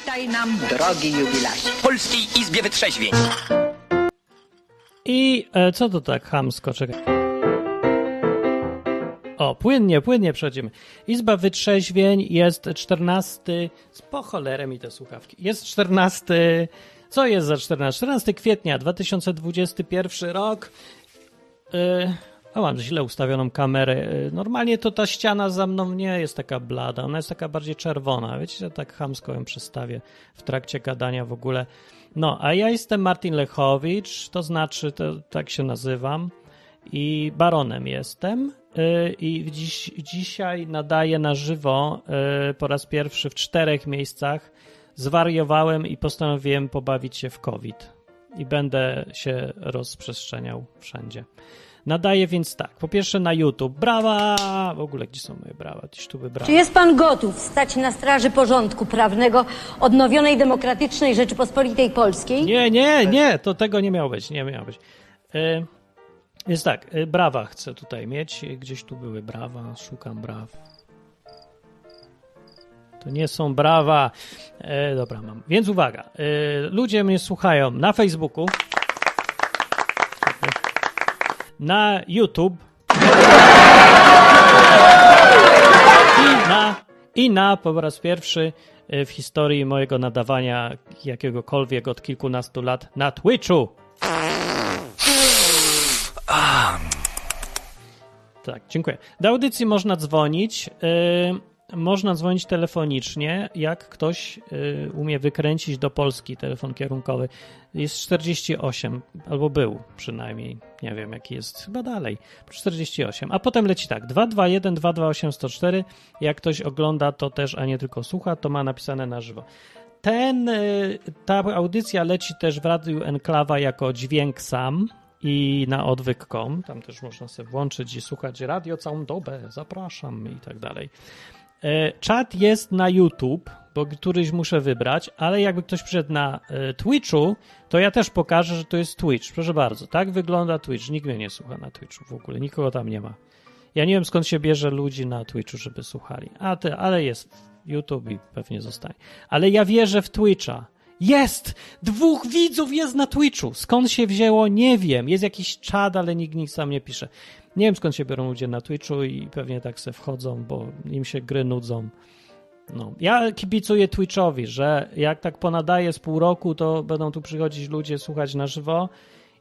Witaj nam, drogi jubilacie. Polskiej Izbie Wytrzeźwień. I e, co to tak hamsko? Czekaj. O, płynnie, płynnie przechodzimy. Izba Wytrzeźwień jest 14. Po cholerę mi te słuchawki. Jest 14. Co jest za 14? 14 kwietnia 2021 rok. Yy, o, mam źle ustawioną kamerę. Yy, normalnie to ta ściana za mną nie jest taka blada, ona jest taka bardziej czerwona. Wiecie, że tak chamsko ją przestawię w trakcie gadania w ogóle. No, a ja jestem Martin Lechowicz, to znaczy, to, tak się nazywam i baronem jestem. Yy, I dziś, dzisiaj nadaję na żywo yy, po raz pierwszy w czterech miejscach. Zwariowałem i postanowiłem pobawić się w COVID. I będę się rozprzestrzeniał wszędzie. Nadaję więc tak. Po pierwsze na YouTube. Brawa! W ogóle gdzie są moje brawa? Tyś tu brawa. Czy jest pan gotów stać na straży porządku prawnego odnowionej demokratycznej Rzeczypospolitej Polskiej? Nie, nie, nie, to tego nie miało być, nie miało być. Więc tak, e, brawa chcę tutaj mieć. Gdzieś tu były brawa, szukam braw. To nie są brawa. E, dobra, mam. Więc uwaga, e, ludzie mnie słuchają na Facebooku, na YouTube i na, i na po raz pierwszy e, w historii mojego nadawania jakiegokolwiek od kilkunastu lat na Twitchu. Tak, dziękuję. Do audycji można dzwonić. Yy, można dzwonić telefonicznie, jak ktoś yy, umie wykręcić do Polski telefon kierunkowy. Jest 48, albo był przynajmniej. Nie wiem, jaki jest, chyba dalej. 48. A potem leci tak: 221 228 104. Jak ktoś ogląda to też, a nie tylko słucha, to ma napisane na żywo. Ten, yy, ta audycja leci też w Radiu Enklawa jako dźwięk sam i na odwyk.com. Tam też można sobie włączyć i słuchać radio całą dobę. Zapraszam i tak dalej. E, Czat jest na YouTube, bo któryś muszę wybrać, ale jakby ktoś przyszedł na e, Twitchu, to ja też pokażę, że to jest Twitch. Proszę bardzo, tak wygląda Twitch. Nikt mnie nie słucha na Twitchu w ogóle, nikogo tam nie ma. Ja nie wiem skąd się bierze ludzi na Twitchu, żeby słuchali. A ty, ale jest YouTube i pewnie zostanie. Ale ja wierzę w Twitcha. Jest! Dwóch widzów jest na Twitchu. Skąd się wzięło, nie wiem. Jest jakiś czad, ale nikt nic sam nie pisze. Nie wiem skąd się biorą ludzie na Twitchu i pewnie tak se wchodzą, bo im się gry nudzą. No. Ja kibicuję Twitchowi, że jak tak ponadaje z pół roku, to będą tu przychodzić ludzie słuchać na żywo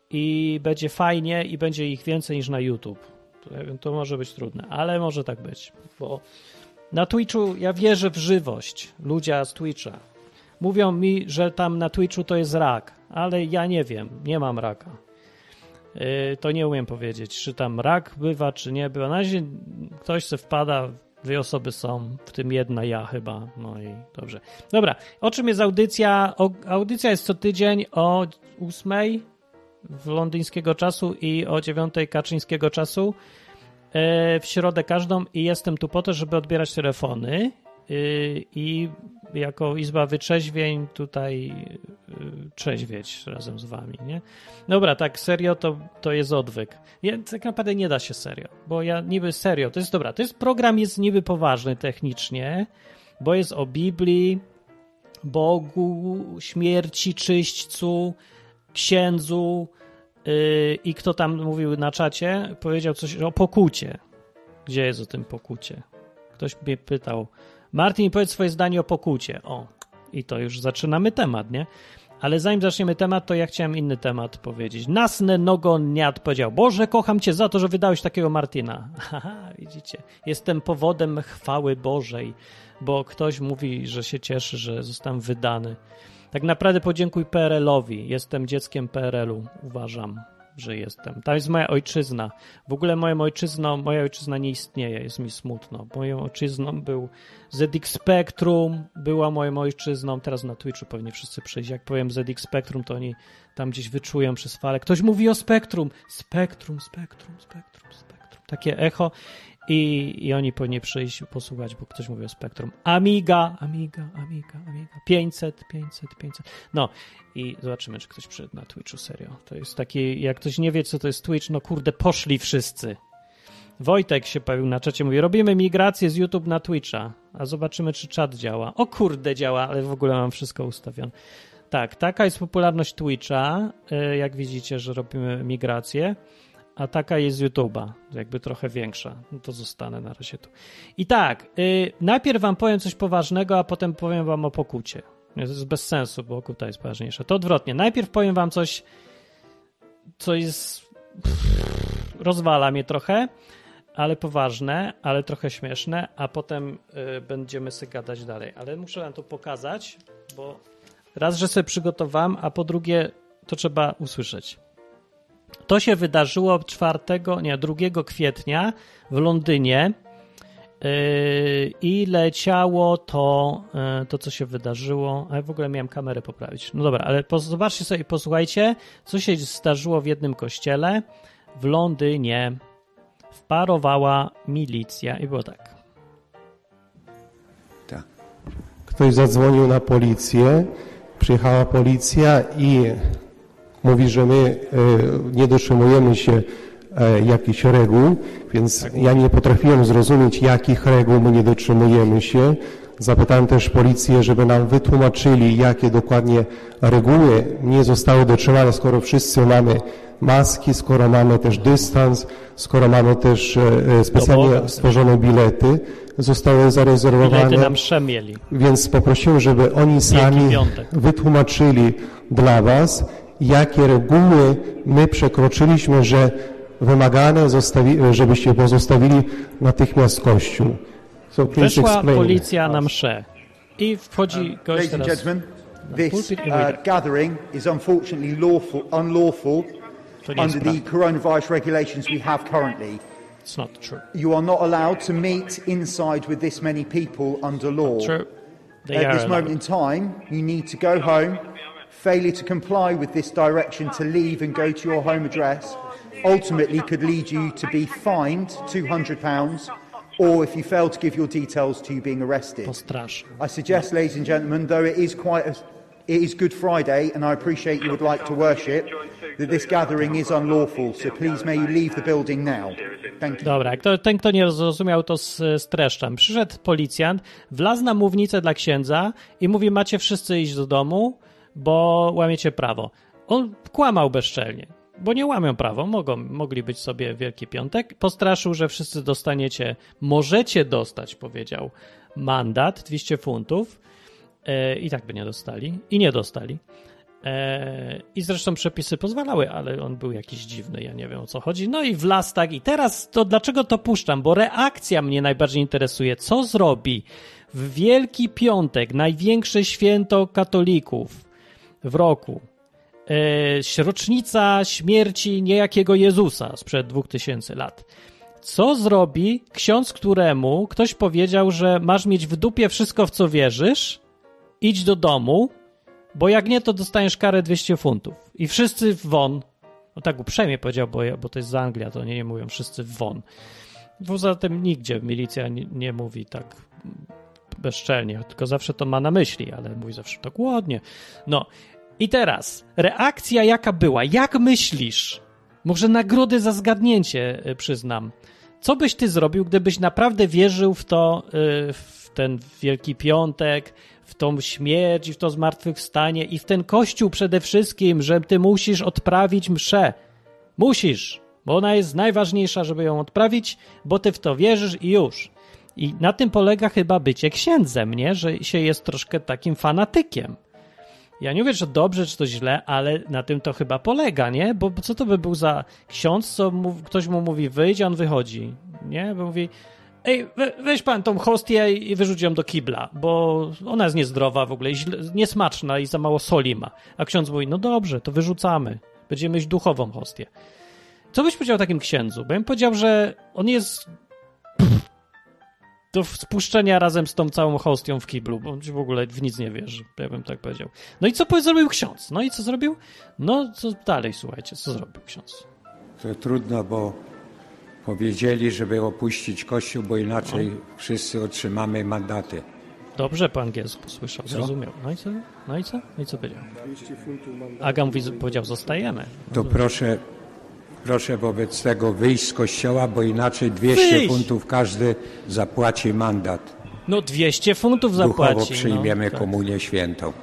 i będzie fajnie i będzie ich więcej niż na YouTube. To może być trudne, ale może tak być, bo na Twitchu ja wierzę w żywość. Ludzie z Twitcha. Mówią mi, że tam na Twitchu to jest rak, ale ja nie wiem, nie mam raka. Yy, to nie umiem powiedzieć, czy tam rak bywa, czy nie bywa. Na razie ktoś se wpada, dwie osoby są, w tym jedna ja chyba. No i dobrze. Dobra, o czym jest audycja? O, audycja jest co tydzień o 8 w londyńskiego czasu i o 9 kaczyńskiego czasu yy, w środę każdą i jestem tu po to, żeby odbierać telefony i jako Izba Wytrzeźwień tutaj yy, trzeźwieć razem z wami, nie? Dobra, tak serio to, to jest odwyk. Ja, tak naprawdę nie da się serio, bo ja niby serio, to jest dobra, to jest program jest niby poważny technicznie, bo jest o Biblii, Bogu, śmierci, czyśćcu, księdzu yy, i kto tam mówił na czacie, powiedział coś o pokucie. Gdzie jest o tym pokucie? Ktoś mnie pytał, Martin, powiedz swoje zdanie o pokucie. O, i to już zaczynamy temat, nie? Ale zanim zaczniemy temat, to ja chciałem inny temat powiedzieć. Nasne Nogoniat powiedział, Boże, kocham Cię za to, że wydałeś takiego Martina. Haha, widzicie, jestem powodem chwały Bożej, bo ktoś mówi, że się cieszy, że zostałem wydany. Tak naprawdę podziękuj PRL-owi. Jestem dzieckiem PRL-u, uważam, że jestem. To jest moja ojczyzna. W ogóle moją ojczyzną, moja ojczyzna nie istnieje, jest mi smutno. Moją ojczyzną był ZX Spectrum, była moją ojczyzną. Teraz na Twitchu pewnie wszyscy przyjść. Jak powiem ZX Spectrum, to oni tam gdzieś wyczują przez falę. Ktoś mówi o Spektrum. Spektrum, Spektrum, Spektrum, Spektrum. Takie echo. I, I oni powinni przyjść posłuchać, bo ktoś mówi o Spektrum. Amiga, Amiga, Amiga, Amiga. 500, 500, 500. No i zobaczymy, czy ktoś przyszedł na Twitchu, serio. To jest taki, jak ktoś nie wie, co to jest Twitch, no kurde, poszli wszyscy. Wojtek się pojawił na czacie, mówi, robimy migrację z YouTube na Twitcha, a zobaczymy, czy czat działa. O kurde, działa, ale w ogóle mam wszystko ustawione. Tak, taka jest popularność Twitcha, y, jak widzicie, że robimy migrację, a taka jest YouTube'a, jakby trochę większa. No to zostanę na razie tu. I tak, y, najpierw wam powiem coś poważnego, a potem powiem wam o pokucie. To jest bez sensu, bo okuta jest ważniejsza. To odwrotnie. Najpierw powiem wam coś, co jest... Pff, rozwala mnie trochę, ale poważne, ale trochę śmieszne, a potem y, będziemy sobie gadać dalej. Ale muszę wam to pokazać, bo raz, że sobie przygotowałem, a po drugie to trzeba usłyszeć. To się wydarzyło 4, nie, 2 kwietnia w Londynie yy, i leciało to, yy, to, co się wydarzyło. A ja w ogóle miałem kamerę poprawić. No dobra, ale po, zobaczcie sobie, posłuchajcie, co się zdarzyło w jednym kościele w Londynie. Wparowała milicja i było tak. Tak. Ktoś zadzwonił na policję, przyjechała policja i mówi, że my e, nie dotrzymujemy się e, jakichś reguł, więc ja nie potrafiłem zrozumieć, jakich reguł my nie dotrzymujemy się. Zapytałem też policję, żeby nam wytłumaczyli, jakie dokładnie reguły nie zostały dotrzymane, skoro wszyscy mamy maski, skoro mamy też dystans, skoro mamy też e, specjalnie stworzone bilety, zostały zarezerwowane. Bilety nam przemieli. Więc poprosiłem, żeby oni sami wytłumaczyli dla Was, jakie reguły my przekroczyliśmy, że wymagane, zostawi, żebyście pozostawili natychmiast Kościół. So explain. policja na mszę i wchodzi gość Ladies and teraz. this uh, gathering is unfortunately lawful, unlawful under the coronavirus regulations we have currently. It's not true. You are not allowed to meet inside with this many people under law. True. They At are this moment in time, you need to go home. Failure to comply with this direction to leave and go to your home address ultimately could lead you to be fined £200 or if you fail to give your details to you being arrested. I suggest, ladies and gentlemen, though it is quite a, it is Good Friday, and I appreciate you would like to worship, that this gathering is unlawful. So please, may you leave the building now. Thank you. Dobra, kto, ten, kto nie zrozumiał, to streszczam. Przyszedł policjant, wlazł na mównicę dla księdza i mówi: Macie wszyscy iść do domu, bo łamiecie prawo. On kłamał bezczelnie, bo nie łamią prawo, mogą, mogli być sobie Wielki Piątek. Postraszył, że wszyscy dostaniecie, możecie dostać, powiedział, mandat 200 funtów. E, I tak by nie dostali. I nie dostali. E, I zresztą przepisy pozwalały, ale on był jakiś dziwny, ja nie wiem o co chodzi. No i wlazł tak. I teraz to dlaczego to puszczam? Bo reakcja mnie najbardziej interesuje. Co zrobi w Wielki Piątek, największe święto katolików w roku? E, rocznica śmierci niejakiego Jezusa sprzed 2000 lat. Co zrobi ksiądz, któremu ktoś powiedział, że masz mieć w dupie wszystko, w co wierzysz, idź do domu, bo jak nie, to dostaniesz karę 200 funtów. I wszyscy won. No tak uprzejmie powiedział, bo, ja- bo to jest z Anglia, to nie, nie mówią wszyscy won. Poza tym nigdzie milicja nie, nie mówi tak bezczelnie, tylko zawsze to ma na myśli, ale mówi zawsze tak ładnie. No i teraz, reakcja jaka była? Jak myślisz? Może nagrody za zgadnięcie y, przyznam. Co byś ty zrobił, gdybyś naprawdę wierzył w to, y, w ten Wielki Piątek, w tą śmierć i w to zmartwychwstanie i w ten Kościół przede wszystkim, że ty musisz odprawić mszę. Musisz, bo ona jest najważniejsza, żeby ją odprawić, bo ty w to wierzysz i już. I na tym polega chyba bycie księdzem, nie? Że się jest troszkę takim fanatykiem. Ja nie wiem, czy to dobrze, czy to źle, ale na tym to chyba polega, nie? Bo co to by był za ksiądz, co mu, ktoś mu mówi wyjdź, a on wychodzi, nie? Bo mówi, ej, we, weź pan tą hostię i wyrzuć ją do kibla, bo ona jest niezdrowa w ogóle, źle, niesmaczna i za mało soli ma. A ksiądz mówi, no dobrze, to wyrzucamy, będziemy mieć duchową hostię. Co byś powiedział takim księdzu? Bo ja bym powiedział, że on jest do spuszczenia razem z tą całą hostią w kiblu, bo on w ogóle w nic nie wierzy, ja bym tak powiedział. No i co zrobił ksiądz? No i co zrobił? No co dalej, słuchajcie, co zrobił ksiądz? To trudno, bo powiedzieli, żeby opuścić kościół, bo inaczej wszyscy otrzymamy mandaty. Dobrze po angielsku słyszał, zrozumiał. No i co? No i co? No i co powiedział? Aga mówi, powiedział, zostajemy. To proszę, proszę wobec tego wyjść z kościoła, bo inaczej 200 Wyjść! funtów każdy zapłaci mandat. No 200 funtów Duchowo zapłaci. przyjmiemy no, tak. komunię świętą.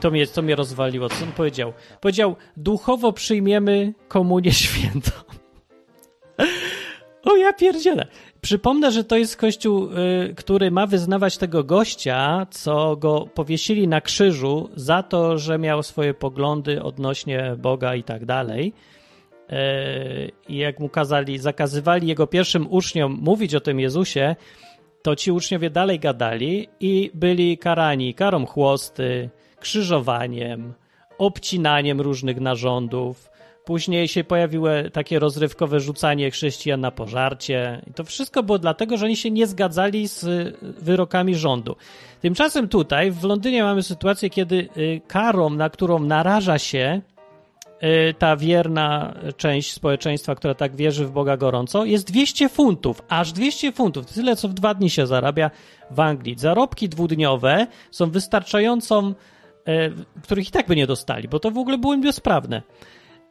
To mnie, to mnie rozwaliło. Co on powiedział? Powiedział, duchowo przyjmiemy komunię świętą. O ja pierdzielę. Przypomnę, że to jest kościół, y, który ma wyznawać tego gościa, co go powiesili na krzyżu za to, że miał swoje poglądy odnośnie Boga i tak dalej. Y, I jak mu kazali, zakazywali jego pierwszym uczniom mówić o tym Jezusie, to ci uczniowie dalej gadali i byli karani karą chłosty, krzyżowaniem, obcinaniem różnych narządów. Później się pojawiło takie rozrywkowe rzucanie chrześcijan na pożarcie. I to wszystko było dlatego, że oni się nie zgadzali z wyrokami rządu. Tymczasem tutaj w Londynie mamy sytuację, kiedy y, karą, na którą naraża się ta wierna część społeczeństwa, która tak wierzy w Boga gorąco, jest 200 funtów. Aż 200 funtów. Tyle, co w dwa dni się zarabia w Anglii. Zarobki dwudniowe są wystarczającą, e, których i tak by nie dostali, bo to w ogóle było im bezprawne.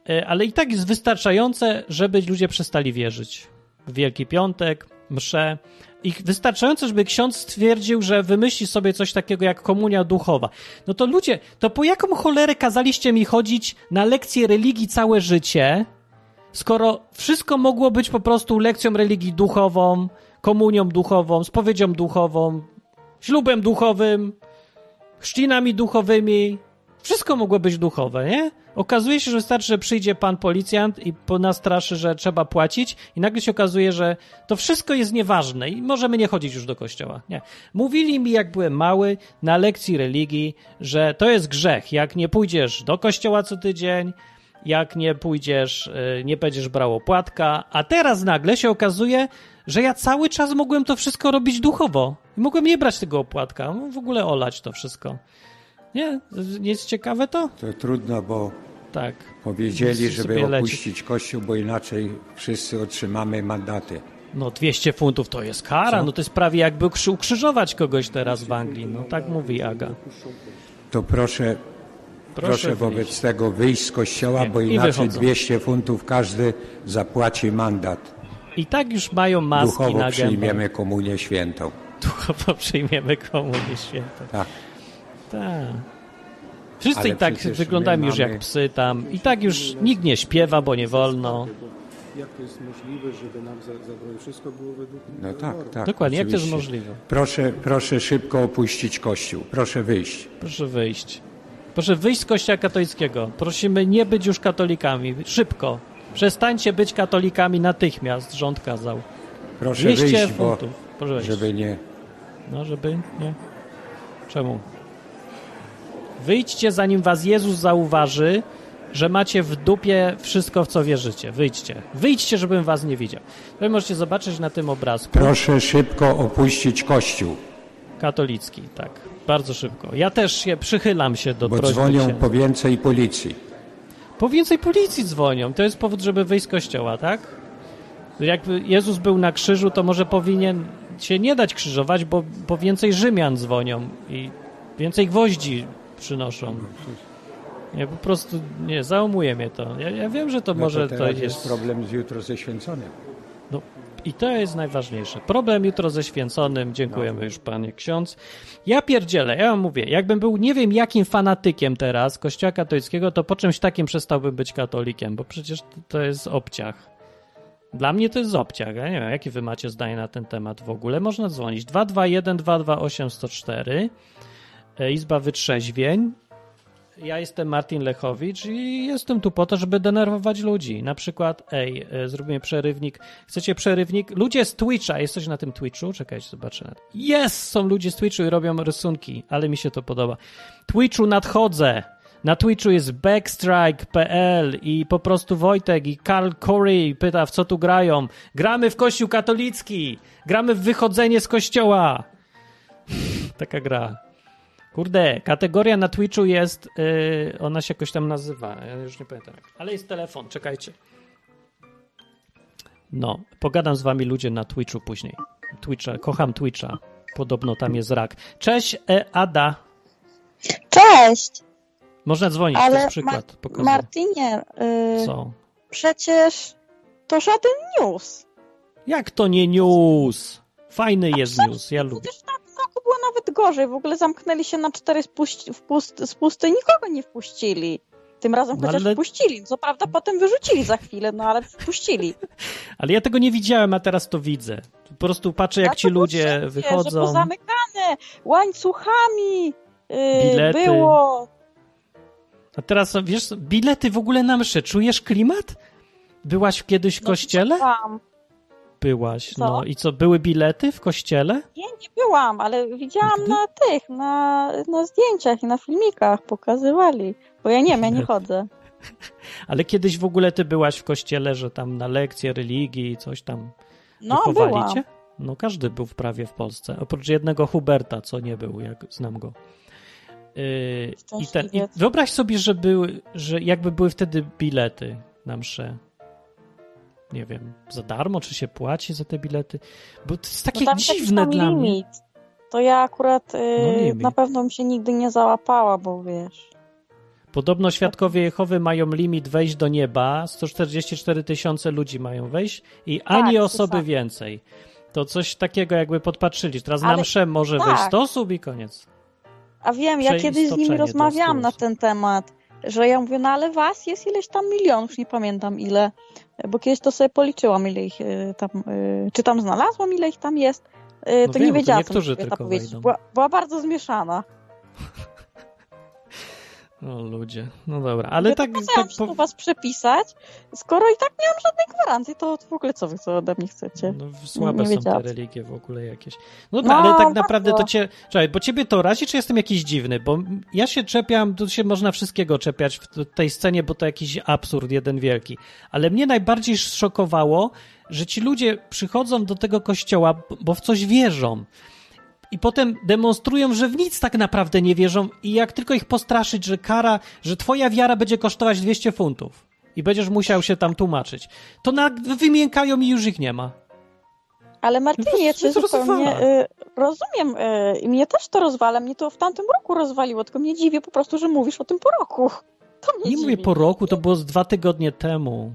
E, Ale i tak jest wystarczające, żeby ludzie przestali wierzyć. Wielki Piątek, msze. I wystarczające, żeby ksiądz stwierdził, że wymyśli sobie coś takiego jak komunia duchowa. No to ludzie, to po jaką cholerę kazaliście mi chodzić na lekcje religii całe życie, skoro wszystko mogło być po prostu lekcją religii duchową, komunią duchową, spowiedzią duchową, ślubem duchowym, chrzcinami duchowymi. Wszystko mogło być duchowe, nie? Okazuje się, że wystarczy, że przyjdzie pan policjant i po nas straszy, że trzeba płacić i nagle się okazuje, że to wszystko jest nieważne i możemy nie chodzić już do kościoła. Nie. Mówili mi, jak byłem mały, na lekcji religii, że to jest grzech, jak nie pójdziesz do kościoła co tydzień, jak nie pójdziesz, y, nie będziesz brał opłatka, a teraz nagle się okazuje, że ja cały czas mogłem to wszystko robić duchowo. I mogłem nie brać tego opłatka, w ogóle olać to wszystko. Nie? Nie jest ciekawe to? To trudno, bo Tak. powiedzieli, żeby opuścić kościół, bo inaczej wszyscy otrzymamy mandaty. No 200 funtów to jest kara, no to jest prawie jakby krzy- ukrzyżować kogoś teraz w Anglii. No tak mówi Aga. To proszę, proszę, wyjść. wobec tego wyjść z kościoła, bo I inaczej wychodzą. 200 funtów każdy zapłaci mandat. I tak już mają maski Duchowo na gębach. przyjmiemy komunię świętą. Duchowo przyjmiemy komunię świętą. Tak. Tak. Wszyscy Ale i tak wyglądają już mamy- jak psy tam. I tak już nikt nie śpiewa, bo nie wolno. Jak to jest możliwe, żeby nam za, zabrali wszystko było według No tak, tak. Dokładnie, jak to jest oczywiście. możliwe? Proszę, proszę szybko opuścić kościół. Proszę wyjść. Proszę wyjść. Proszę wyjść z kościoła katolickiego. Prosimy nie być już katolikami. Szybko. Przestańcie być katolikami natychmiast, rząd kazał. Proszę 200 wyjść, bo. Proszę wejść. żeby nie... No, żeby nie. Czemu? Wyjdźcie, zanim was Jezus zauważy, że macie w dupie wszystko, w co wierzycie. Wyjdźcie. Wyjdźcie, żebym was nie widział. To możecie zobaczyć na tym obrazku. Proszę szybko opuścić kościół, Katolicki, tak. Bardzo szybko. Ja też się przychylam się do bo prośby dzwonią księdza. po więcej policji. Po więcej policji dzwonią. To jest powód, żeby wyjść z kościoła, tak? Jakby Jezus był na krzyżu, to może powinien się nie dać krzyżować, bo po więcej Rzymian dzwonią i więcej gwoździ przynoszą. Nie, po prostu nie, załamuje mnie to. Ja, ja wiem, że to No może to to jest... jest problem z jutro ze święconym. No, I to jest najważniejsze. Problem jutro ze święconym. Dziękujemy No. już, panie ksiądz. Ja pierdzielę, ja wam mówię, jakbym był nie wiem jakim fanatykiem teraz kościoła katolickiego, to po czymś takim przestałbym być katolikiem, bo przecież to, jest obciach. Dla mnie to jest obciach. Ja nie wiem, jakie wy macie zdanie na ten temat w ogóle. Można dzwonić 221 228 104 E, Izba Wytrzeźwień. Ja jestem Martin Lechowicz i jestem tu po to, żeby denerwować ludzi. Na przykład, ej, e, zrobimy przerywnik. Chcecie przerywnik? Ludzie z Twitcha, jesteś na tym Twitchu? Czekajcie, zobaczę. Jest! Są ludzie z Twitchu i robią rysunki, ale mi się to podoba. Twitchu nadchodzę! Na Twitchu jest backstrike.pl i po prostu Wojtek i Karl Corey pyta, w co tu grają. Gramy w Kościół katolicki! Gramy w wychodzenie z kościoła! Taka gra. Kurde, kategoria na Twitchu jest, yy, ona się jakoś tam nazywa, ja już nie pamiętam. Ale jest telefon, czekajcie. No, pogadam z wami ludzie na Twitchu później. Twitcha, kocham Twitcha. Podobno tam jest rak. Cześć, e, Ada. Cześć, Można dzwonić, to ale jest przykład. Mar- pokazuję. Martinie, y, Co? przecież To żaden news. Jak to nie news? Fajny jest przecież- news, ja lubię. Przecież roku było nawet gorzej. W ogóle zamknęli się na cztery spuści- wpust- spusty i nikogo nie wpuścili. Tym razem No chociaż ale- wpuścili. Co prawda potem wyrzucili za chwilę, no ale wpuścili. Ale ja tego nie widziałem, a teraz to widzę. Po prostu patrzę, jak A ci ludzie wszędzie, Że wychodzą. pozamykane łańcuchami yy, Bilety. było. A teraz, wiesz, bilety w ogóle na mszę. Czujesz klimat? Byłaś kiedyś w No, kościele? Tam. Byłaś, Co? no. I co, były bilety w kościele? Nie, byłam, ale widziałam Nigdy? na tych, na, na zdjęciach i na filmikach pokazywali. Bo ja nie wiem, ja nie chodzę. Ale kiedyś w ogóle ty byłaś w kościele, że tam na lekcje religii i coś tam No, wychowali cię? No każdy był w prawie w Polsce, oprócz jednego Huberta, co nie był, jak znam go. Yy, i, ten, I wyobraź sobie, że, były, że jakby były wtedy bilety na mszę. Nie wiem, za darmo, czy się płaci za te bilety? Bo to jest takie No dziwne dla mnie. limit. To ja akurat No, y, limit. na pewno mi się nigdy nie załapała, bo wiesz. Podobno świadkowie Jehowy mają limit wejść do nieba, 144 tysiące ludzi mają wejść i ani Tak, osoby słyszałam. więcej. To coś takiego jakby podpatrzyli. Teraz na Ale- mszę może tak. wejść 100 osób i koniec. A wiem, ja kiedyś z nimi rozmawiałam na ten temat, że ja mówię, no ale was jest ileś tam milionów, nie pamiętam ile, bo kiedyś to sobie policzyłam, ile ich y, tam, y, czy tam znalazłam, ile ich tam jest, y, No to wiem, nie to wiedziałam, co mi tylko powiedzieć. Była, była bardzo zmieszana. O ludzie. No dobra, ale ja tak, tak po... was przepisać, skoro i tak nie mam żadnej gwarancji, to w ogóle co wy co ode mnie chcecie? No, słabe Nie są te religie w ogóle jakieś. No No, ale tak naprawdę to bardzo. cię. Czekaj, bo ciebie to razi, czy jestem jakiś dziwny? Bo ja się czepiam, tu się można wszystkiego czepiać w tej scenie, bo to jakiś absurd jeden wielki. Ale mnie najbardziej szokowało, że ci ludzie przychodzą do tego kościoła, bo w coś wierzą. I potem demonstrują, że w nic tak naprawdę nie wierzą, i jak tylko ich postraszyć, że kara, że twoja wiara będzie kosztować 200 funtów i będziesz musiał się tam tłumaczyć, to na, wymiękają i już ich nie ma. Ale Martynie, ja cię zupełnie y, rozumiem. Y, i mnie też to rozwala. Mnie to w tamtym roku rozwaliło, tylko mnie dziwi po prostu, że mówisz o tym po roku. To mnie Nie dziwi. mówię po roku, to było z dwa tygodnie temu.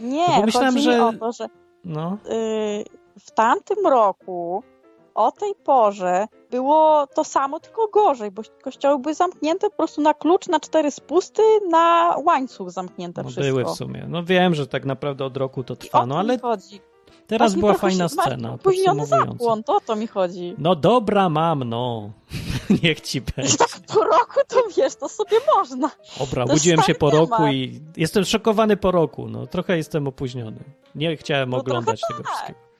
Nie, No bo myślałem, że- o to, że No. y, w tamtym roku o tej porze było to samo, tylko gorzej, bo kościoły były zamknięte po prostu na klucz, na cztery spusty, na łańcuch zamknięte no wszystko. były w sumie. No wiem, że tak naprawdę od roku to trwa, no ale chodzi. teraz była fajna scena, Opóźniony zapłon, to o to mi chodzi. No dobra, mam, no. Niech ci będzie. Tak po roku to wiesz, to sobie można. Dobra, To budziłem się po roku i jestem szokowany po roku. No trochę jestem opóźniony. Nie chciałem No oglądać tego tak. wszystkiego.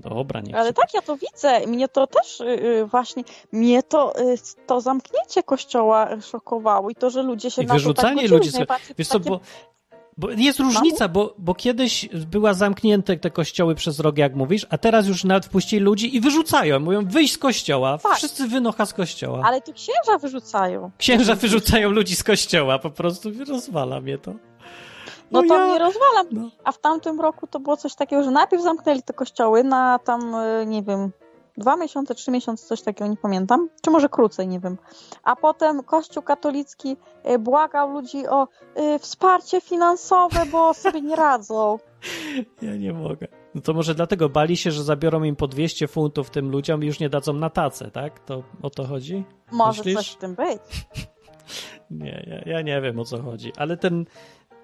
Dobra, niech Ale tak, ja to widzę. Mnie to też y, y, właśnie, mnie to, y, to zamknięcie kościoła szokowało i to, że ludzie się I na to wyrzucanie tak godzili. ludzi Wiesz co, takie- bo, bo jest różnica, bo, bo kiedyś była zamknięte te kościoły przez rok, jak mówisz, a teraz już nawet wpuścili ludzi i wyrzucają. Mówią, wyjść z kościoła. Tak. Wszyscy wynocha z kościoła. Ale to księża wyrzucają. Księża wyrzucają ludzi z kościoła, po prostu rozwala mnie to. No No to ja- mnie rozwalam. no. A w tamtym roku to było coś takiego, że najpierw zamknęli te kościoły na tam, y, nie wiem, dwa miesiące, trzy miesiące, coś takiego, nie pamiętam. Czy może krócej, nie wiem. A potem Kościół katolicki y, błagał ludzi o y, wsparcie finansowe, bo sobie nie radzą. Ja nie mogę. No to może dlatego bali się, że zabiorą im po 200 funtów tym ludziom i już nie dadzą na tacę, tak? To o to chodzi? Może Myślisz? coś w tym być. Nie, ja, ja nie wiem o co chodzi, ale ten.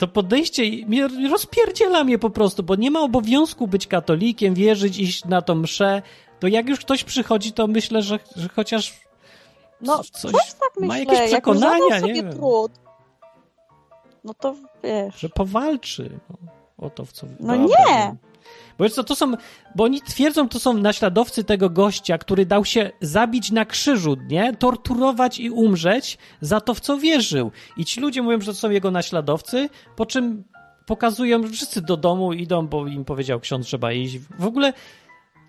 To podejście mnie rozpierdziela mnie po prostu, bo nie ma obowiązku być katolikiem, wierzyć, iść na tą mszę. To jak już ktoś przychodzi, to myślę, że, że chociaż No, coś tak ma myślę. jakieś jak już przekonania, zadał nie sobie wiem. trud, no to wiesz. że powalczy no, o to, w co. No nie. Bo wiesz co, to są, bo oni twierdzą, to są naśladowcy tego gościa, który dał się zabić na krzyżu, nie? Torturować i umrzeć za to, w co wierzył. I ci ludzie mówią, że to są jego naśladowcy, po czym pokazują, że wszyscy do domu idą, bo im powiedział ksiądz, trzeba iść. W ogóle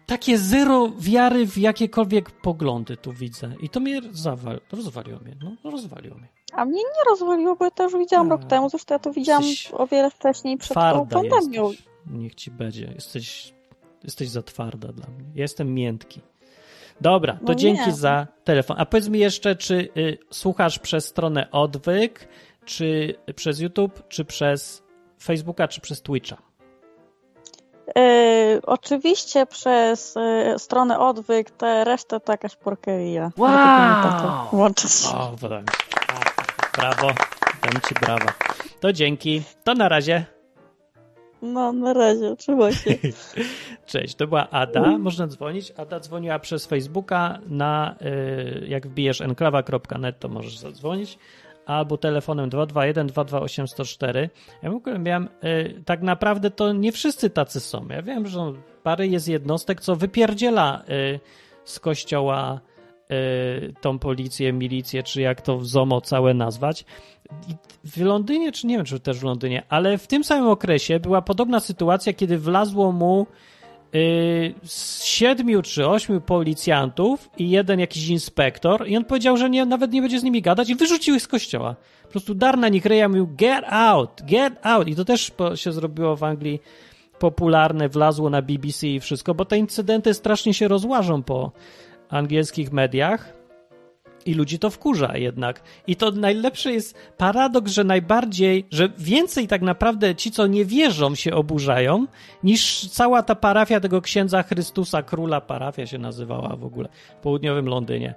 takie zero wiary w jakiekolwiek poglądy tu widzę. I to mnie zawal, rozwaliło mnie, no rozwaliło mnie. A mnie nie rozwaliło, bo ja to już widziałam A. rok temu. Zresztą ja to widziałam o wiele wcześniej przed tą pandemią. jesteś. Niech ci będzie. Jesteś, jesteś za twarda dla mnie. Ja jestem miętki. Dobra, to No dzięki za telefon. A powiedz mi jeszcze, czy y, słuchasz przez stronę Odwyk, czy przez YouTube, czy przez Facebooka, czy przez Twitcha? E, oczywiście przez e, stronę odwyk, te resztę to jakaś porkeria. Wow! Łączę się. O. Brawo. Dam ci brawa. To dzięki. To na razie. No, na razie, trzymaj się. Cześć, to była Ada. Można dzwonić. Ada dzwoniła przez Facebooka na, y, jak wbijesz enklawa.net, to możesz zadzwonić. Albo telefonem 221 228 104. Ja w ogóle miałem, y, tak naprawdę to nie wszyscy tacy są. Ja wiem, że parę jest jednostek, co wypierdziela y, z kościoła tą policję, milicję, czy jak to w ZOMO całe nazwać. W Londynie, czy nie wiem, czy też w Londynie, ale w tym samym okresie była podobna sytuacja, kiedy wlazło mu y, z siedmiu czy ośmiu policjantów i jeden jakiś inspektor i on powiedział, że nie, nawet nie będzie z nimi gadać i wyrzucił ich z kościoła. Po prostu dar na nich ryja mówił get out, get out i to też się zrobiło w Anglii popularne, wlazło na BBC i wszystko, bo te incydenty strasznie się rozłażą po angielskich mediach i ludzi to wkurza jednak. I to najlepsze jest paradoks, że najbardziej, że więcej tak naprawdę ci, co nie wierzą, się oburzają, niż cała ta parafia tego księdza Chrystusa, króla parafia się nazywała w ogóle w południowym Londynie.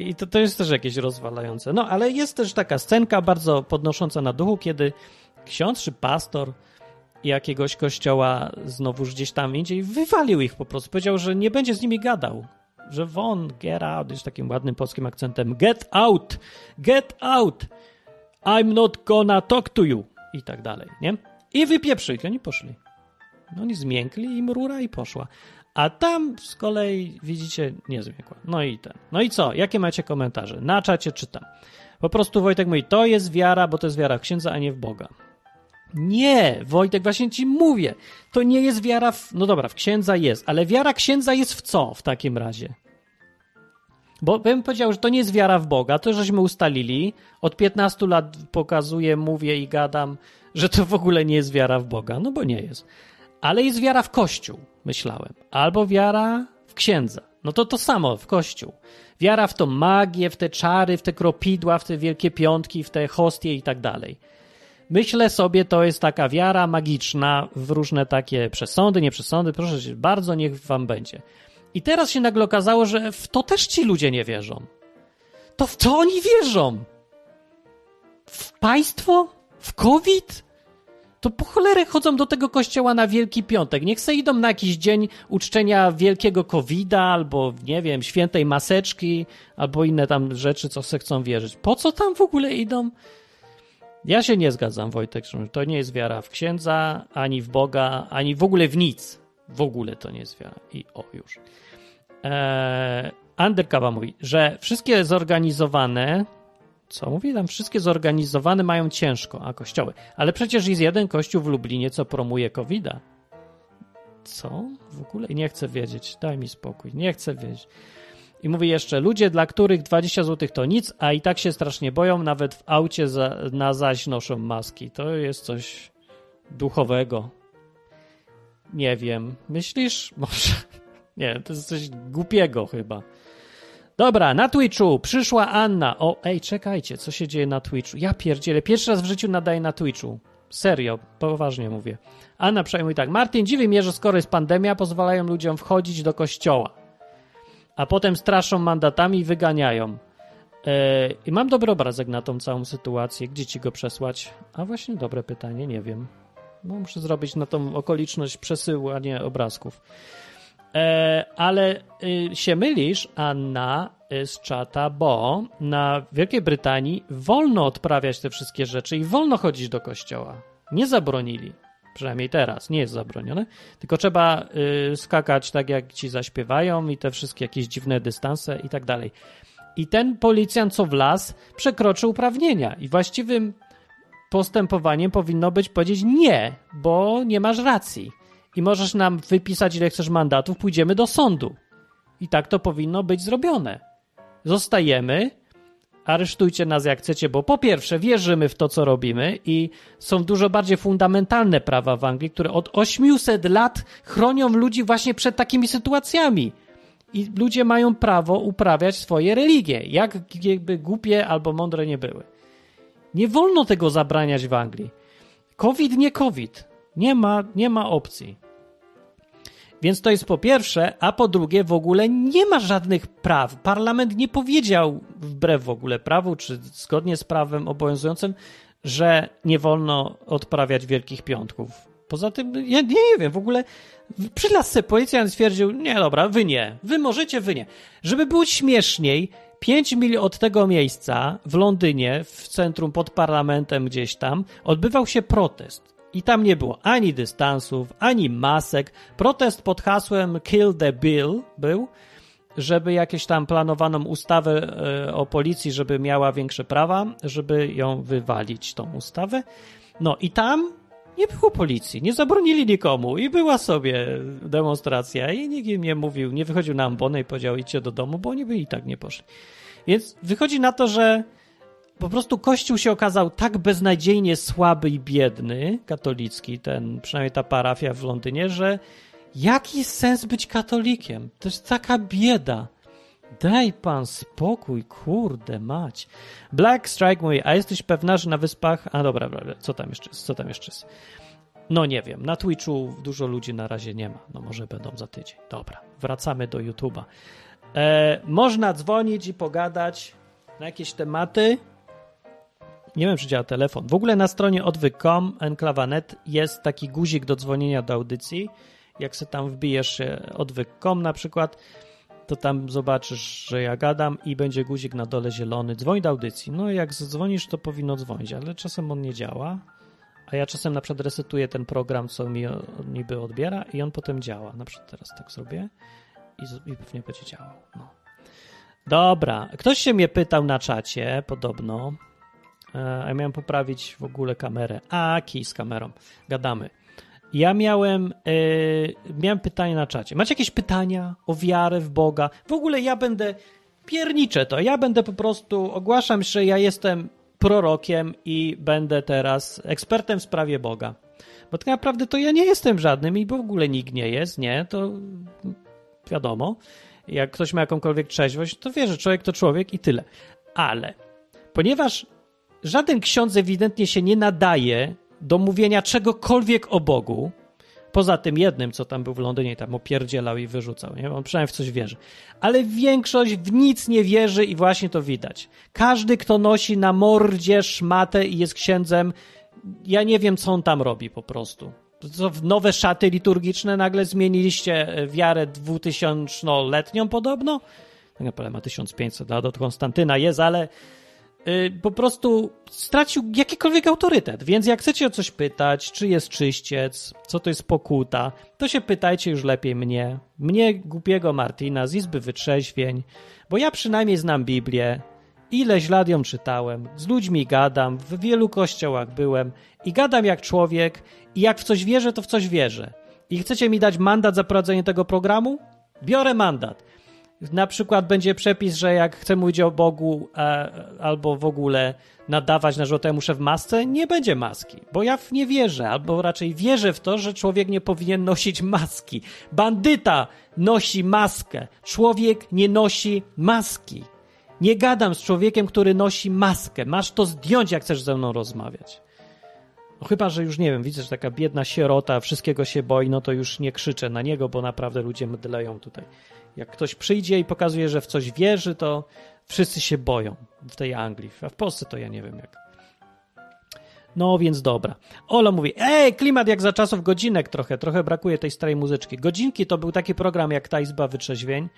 I to, to jest też jakieś rozwalające. No, ale jest też taka scenka bardzo podnosząca na duchu, kiedy ksiądz czy pastor jakiegoś kościoła znowuż gdzieś tam indziej wywalił ich po prostu. Powiedział, że nie będzie z nimi gadał. Że won, get out, jest takim ładnym polskim akcentem. Get out, get out, I'm not gonna talk to you. I tak dalej, nie? I wypieprzyli, oni poszli. No oni zmiękli, im rura i poszła. A tam z kolei, widzicie, nie zmiękła. No i ten. No i co? Jakie macie komentarze? Na czacie czytam. Po prostu Wojtek mówi, to jest wiara, bo to jest wiara w księdza, a nie w Boga. Nie, Wojtek, właśnie ci mówię. To nie jest wiara w. No dobra, w księdza jest, ale wiara księdza jest w co w takim razie? Bo bym powiedział, że to nie jest wiara w Boga, to żeśmy ustalili. Od 15 lat pokazuję, mówię i gadam, że to w ogóle nie jest wiara w Boga. No bo nie jest. Ale jest wiara w Kościół, myślałem. Albo wiara w księdza. No to to samo, w Kościół. Wiara w tą magię, w te czary, w te kropidła, w te wielkie piątki, w te hostie i tak dalej. Myślę sobie, to jest taka wiara magiczna w różne takie przesądy, nie przesądy. Proszę cię, bardzo niech wam będzie. I teraz się nagle okazało, że w to też ci ludzie nie wierzą. To w to oni wierzą. W państwo? W COVID? To po cholerę chodzą do tego kościoła na Wielki Piątek. Niech se idą na jakiś dzień uczczenia wielkiego COVID-a, albo nie wiem, świętej maseczki, albo inne tam rzeczy, co se chcą wierzyć. Po co tam w ogóle idą? Ja się nie zgadzam, Wojtek, że to nie jest wiara w księdza, ani w Boga, ani w ogóle w nic. W ogóle to nie jest wiara. I o, już. Eee, mówi, że wszystkie zorganizowane, co mówi tam, wszystkie zorganizowane mają ciężko, a kościoły. Ale przecież jest jeden kościół w Lublinie, co promuje covid -a. Co? W ogóle? Nie chcę wiedzieć. Daj mi spokój. Nie chcę wiedzieć. I mówi jeszcze, ludzie, dla których 20 zł to nic, a i tak się strasznie boją, nawet w aucie za, na zaś noszą maski. To jest coś duchowego. Nie wiem. Myślisz? Może. Nie, to jest coś głupiego chyba. Dobra, na Twitchu przyszła Anna. O, ej, czekajcie, co się dzieje na Twitchu? Ja pierdzielę, pierwszy raz w życiu nadaję na Twitchu. Serio, poważnie mówię. Anna przejmuje tak. Martin, dziwi mnie, że skoro jest pandemia, pozwalają ludziom wchodzić do kościoła. A potem straszą mandatami i wyganiają. Yy, I mam dobry obrazek na tą całą sytuację. Gdzie ci go przesłać? A właśnie dobre pytanie, nie wiem. No, muszę zrobić na tą okoliczność przesyłania obrazków. E, ale y, się mylisz, Anna y, z czata, bo na Wielkiej Brytanii wolno odprawiać te wszystkie rzeczy i wolno chodzić do kościoła. Nie zabronili. Przynajmniej teraz nie jest zabronione, tylko trzeba y, skakać tak, jak ci zaśpiewają i te wszystkie jakieś dziwne dystanse i tak dalej. I ten policjant, co w las, przekroczył uprawnienia i właściwym postępowaniem powinno być powiedzieć nie, bo nie masz racji i możesz nam wypisać, ile chcesz mandatów, pójdziemy do sądu. I tak to powinno być zrobione. Zostajemy, aresztujcie nas jak chcecie, bo po pierwsze wierzymy w to, co robimy i są dużo bardziej fundamentalne prawa w Anglii, które od 800 lat chronią ludzi właśnie przed takimi sytuacjami. I ludzie mają prawo uprawiać swoje religie, jak jakby głupie albo mądre nie były. Nie wolno tego zabraniać w Anglii. COVID nie COVID. Nie ma, nie ma opcji. Więc to jest po pierwsze, a po drugie w ogóle nie ma żadnych praw. Parlament nie powiedział wbrew w ogóle prawu, czy zgodnie z prawem obowiązującym, że nie wolno odprawiać Wielkich Piątków. Poza tym, ja nie, nie wiem, w ogóle przy lasce policjant stwierdził, nie dobra, wy nie, wy możecie, wy nie. Żeby było śmieszniej, 5 mil od tego miejsca w Londynie, w centrum pod parlamentem gdzieś tam, odbywał się protest. I tam nie było ani dystansów, ani masek. Protest pod hasłem Kill the Bill był, żeby jakieś tam planowaną ustawę e, o policji, żeby miała większe prawa, żeby ją wywalić, tą ustawę. No i tam nie było policji, nie zabronili nikomu i była sobie demonstracja i nikt im nie mówił, nie wychodził na ambonę i powiedział idźcie do domu, bo oni by i tak nie poszli. Więc wychodzi na to, że po prostu Kościół się okazał tak beznadziejnie słaby i biedny, katolicki, ten, przynajmniej ta parafia w Londynie, że jaki sens być katolikiem? To jest taka bieda. Daj pan spokój, kurde mać. Black Strike mówi, a jesteś pewna, że na wyspach... A dobra, dobra, co tam jeszcze jest? Co tam jeszcze jest? No nie wiem, na Twitchu dużo ludzi na razie nie ma. No może będą za tydzień. Dobra, wracamy do YouTube'a. E, można dzwonić i pogadać na jakieś tematy. Nie wiem, czy działa telefon. W ogóle na stronie odwyk.com, enklawa.net jest taki guzik do dzwonienia do audycji. Jak sobie tam wbijesz odwyk.com na przykład, to tam zobaczysz, że ja gadam i będzie guzik na dole zielony. Dzwoń do audycji. No jak zadzwonisz, to powinno dzwonić, ale czasem on nie działa. A ja czasem na przykład resetuję ten program, co mi niby odbiera i on potem działa. Na przykład teraz tak zrobię i, i pewnie będzie działał. No. Dobra. Ktoś się mnie pytał na czacie, podobno. E, ja miałem poprawić w ogóle kamerę. A, kij z kamerą. Gadamy. Ja miałem, yy, miałem pytanie na czacie. Macie jakieś pytania o wiarę w Boga? W ogóle ja będę, pierniczę to, ja będę po prostu, ogłaszam, że ja jestem prorokiem i będę teraz ekspertem w sprawie Boga. Bo tak naprawdę to ja nie jestem żadnym i w ogóle nikt nie jest, nie? To wiadomo. Jak ktoś ma jakąkolwiek trzeźwość, to wie, że człowiek to człowiek i tyle. Ale ponieważ żaden ksiądz ewidentnie się nie nadaje do mówienia czegokolwiek o Bogu, poza tym jednym, co tam był w Londynie tam opierdzielał i wyrzucał, nie? On przynajmniej w coś wierzy. Ale większość w nic nie wierzy i właśnie to widać. Każdy, kto nosi na mordzie szmatę i jest księdzem, ja nie wiem, co on tam robi po prostu. Co, nowe szaty liturgiczne nagle zmieniliście wiarę dwutysięcznoletnią podobno? Tak naprawdę ma 1500 lat od Konstantyna jest, ale po prostu stracił jakikolwiek autorytet. Więc jak chcecie o coś pytać, czy jest czyściec, co to jest pokuta, to się pytajcie już lepiej mnie. Mnie, głupiego Martina z Izby Wytrzeźwień, bo ja przynajmniej znam Biblię, ileś lat ją czytałem, z ludźmi gadam, w wielu kościołach byłem i gadam jak człowiek i jak w coś wierzę, to w coś wierzę. I chcecie mi dać mandat za prowadzenie tego programu? Biorę mandat na przykład będzie przepis, że jak chcę mówić o Bogu e, albo w ogóle nadawać na muszę w masce, nie będzie maski, bo ja w nie wierzę, albo raczej wierzę w to, że człowiek nie powinien nosić maski. Bandyta nosi maskę, człowiek nie nosi maski. Nie gadam z człowiekiem, który nosi maskę. Masz to zdjąć, jak chcesz ze mną rozmawiać. Chyba, że już nie wiem, widzę, że taka biedna sierota wszystkiego się boi, no to już nie krzyczę na niego, bo naprawdę ludzie mdleją tutaj. Jak ktoś przyjdzie i pokazuje, że w coś wierzy, to wszyscy się boją w tej Anglii. A w Polsce to ja nie wiem jak. No więc dobra. Olo mówi, ej, klimat jak za czasów godzinek trochę, trochę brakuje tej starej muzyczki. Godzinki to był taki program jak ta Izba Wytrzeźwień,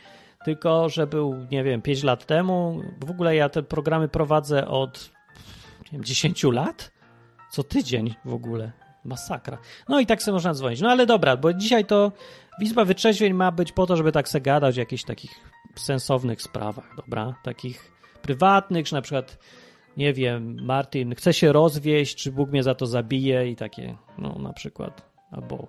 tylko że był, nie wiem, 5 lat temu. W ogóle ja te programy prowadzę od, nie wiem, 10 lat? Co tydzień w ogóle. Masakra. No i tak sobie można dzwonić. No ale dobra, bo dzisiaj to Izba Wytrzeźwień ma być po to, żeby tak se gadać o jakichś takich sensownych sprawach, dobra? Takich prywatnych, czy na przykład, nie wiem, Martin chce się rozwieść, czy Bóg mnie za to zabije i takie, no na przykład, albo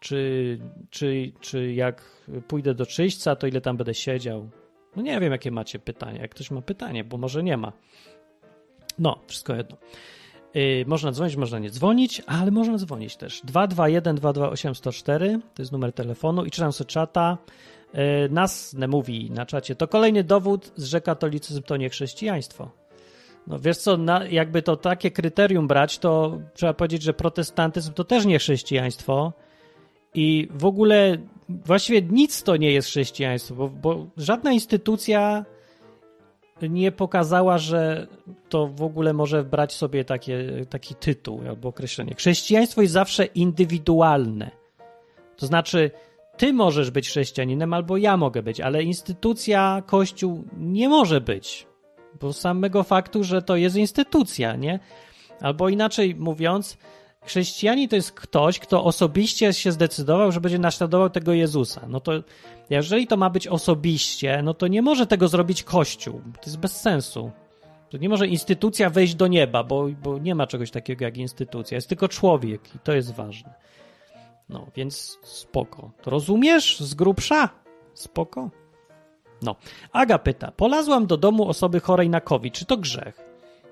czy, czy, czy jak pójdę do czyśćca, to ile tam będę siedział? No nie wiem, jakie macie pytania. Jak ktoś ma pytanie, bo może nie ma. No, wszystko jedno. Yy, można dzwonić, można nie dzwonić, ale można dzwonić też. 221 228 104 to jest numer telefonu i czytam sobie czata. Yy, nas mówi na czacie. To kolejny dowód, że katolicyzm to nie chrześcijaństwo. No wiesz co, na, jakby to takie kryterium brać, to trzeba powiedzieć, że protestantyzm to też nie chrześcijaństwo i w ogóle właściwie nic to nie jest chrześcijaństwo, bo, bo żadna instytucja nie pokazała, że to w ogóle może brać sobie takie, taki tytuł albo określenie. Chrześcijaństwo jest zawsze indywidualne. To znaczy, ty możesz być chrześcijaninem, albo ja mogę być, ale instytucja, kościół nie może być, bo samego faktu, że to jest instytucja, nie? Albo inaczej mówiąc, chrześcijanin to jest ktoś, kto osobiście się zdecydował, że będzie naśladował tego Jezusa. No to jeżeli to ma być osobiście, no to nie może tego zrobić Kościół. To jest bez sensu. To nie może instytucja wejść do nieba, bo, bo nie ma czegoś takiego jak instytucja. Jest tylko człowiek i to jest ważne. No, więc spoko. To rozumiesz z grubsza? Spoko. No. Aga pyta. Polazłam do domu osoby chorej na COVID. Czy to grzech?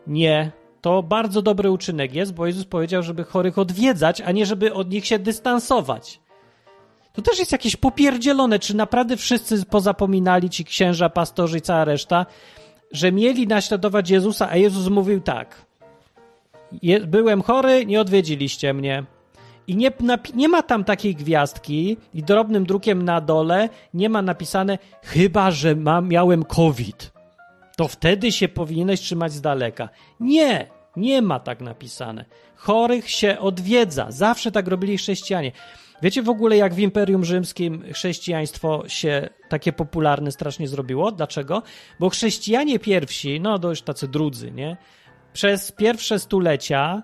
Nie. To bardzo dobry uczynek jest, bo Jezus powiedział, żeby chorych odwiedzać, a nie żeby od nich się dystansować. To też jest jakieś popierdzielone. Czy naprawdę wszyscy pozapominali, ci księża, pastorzy i cała reszta, że mieli naśladować Jezusa, a Jezus mówił tak. Byłem chory, nie odwiedziliście mnie. I nie, nie ma tam takiej gwiazdki i drobnym drukiem na dole nie ma napisane chyba, że mam, miałem COVID. To wtedy się powinieneś trzymać z daleka. Nie, nie ma tak napisane. Chorych się odwiedza. Zawsze tak robili chrześcijanie. Wiecie w ogóle, jak w Imperium Rzymskim chrześcijaństwo się takie popularne strasznie zrobiło? Dlaczego? Bo chrześcijanie pierwsi, no dość tacy drudzy, nie? Przez pierwsze stulecia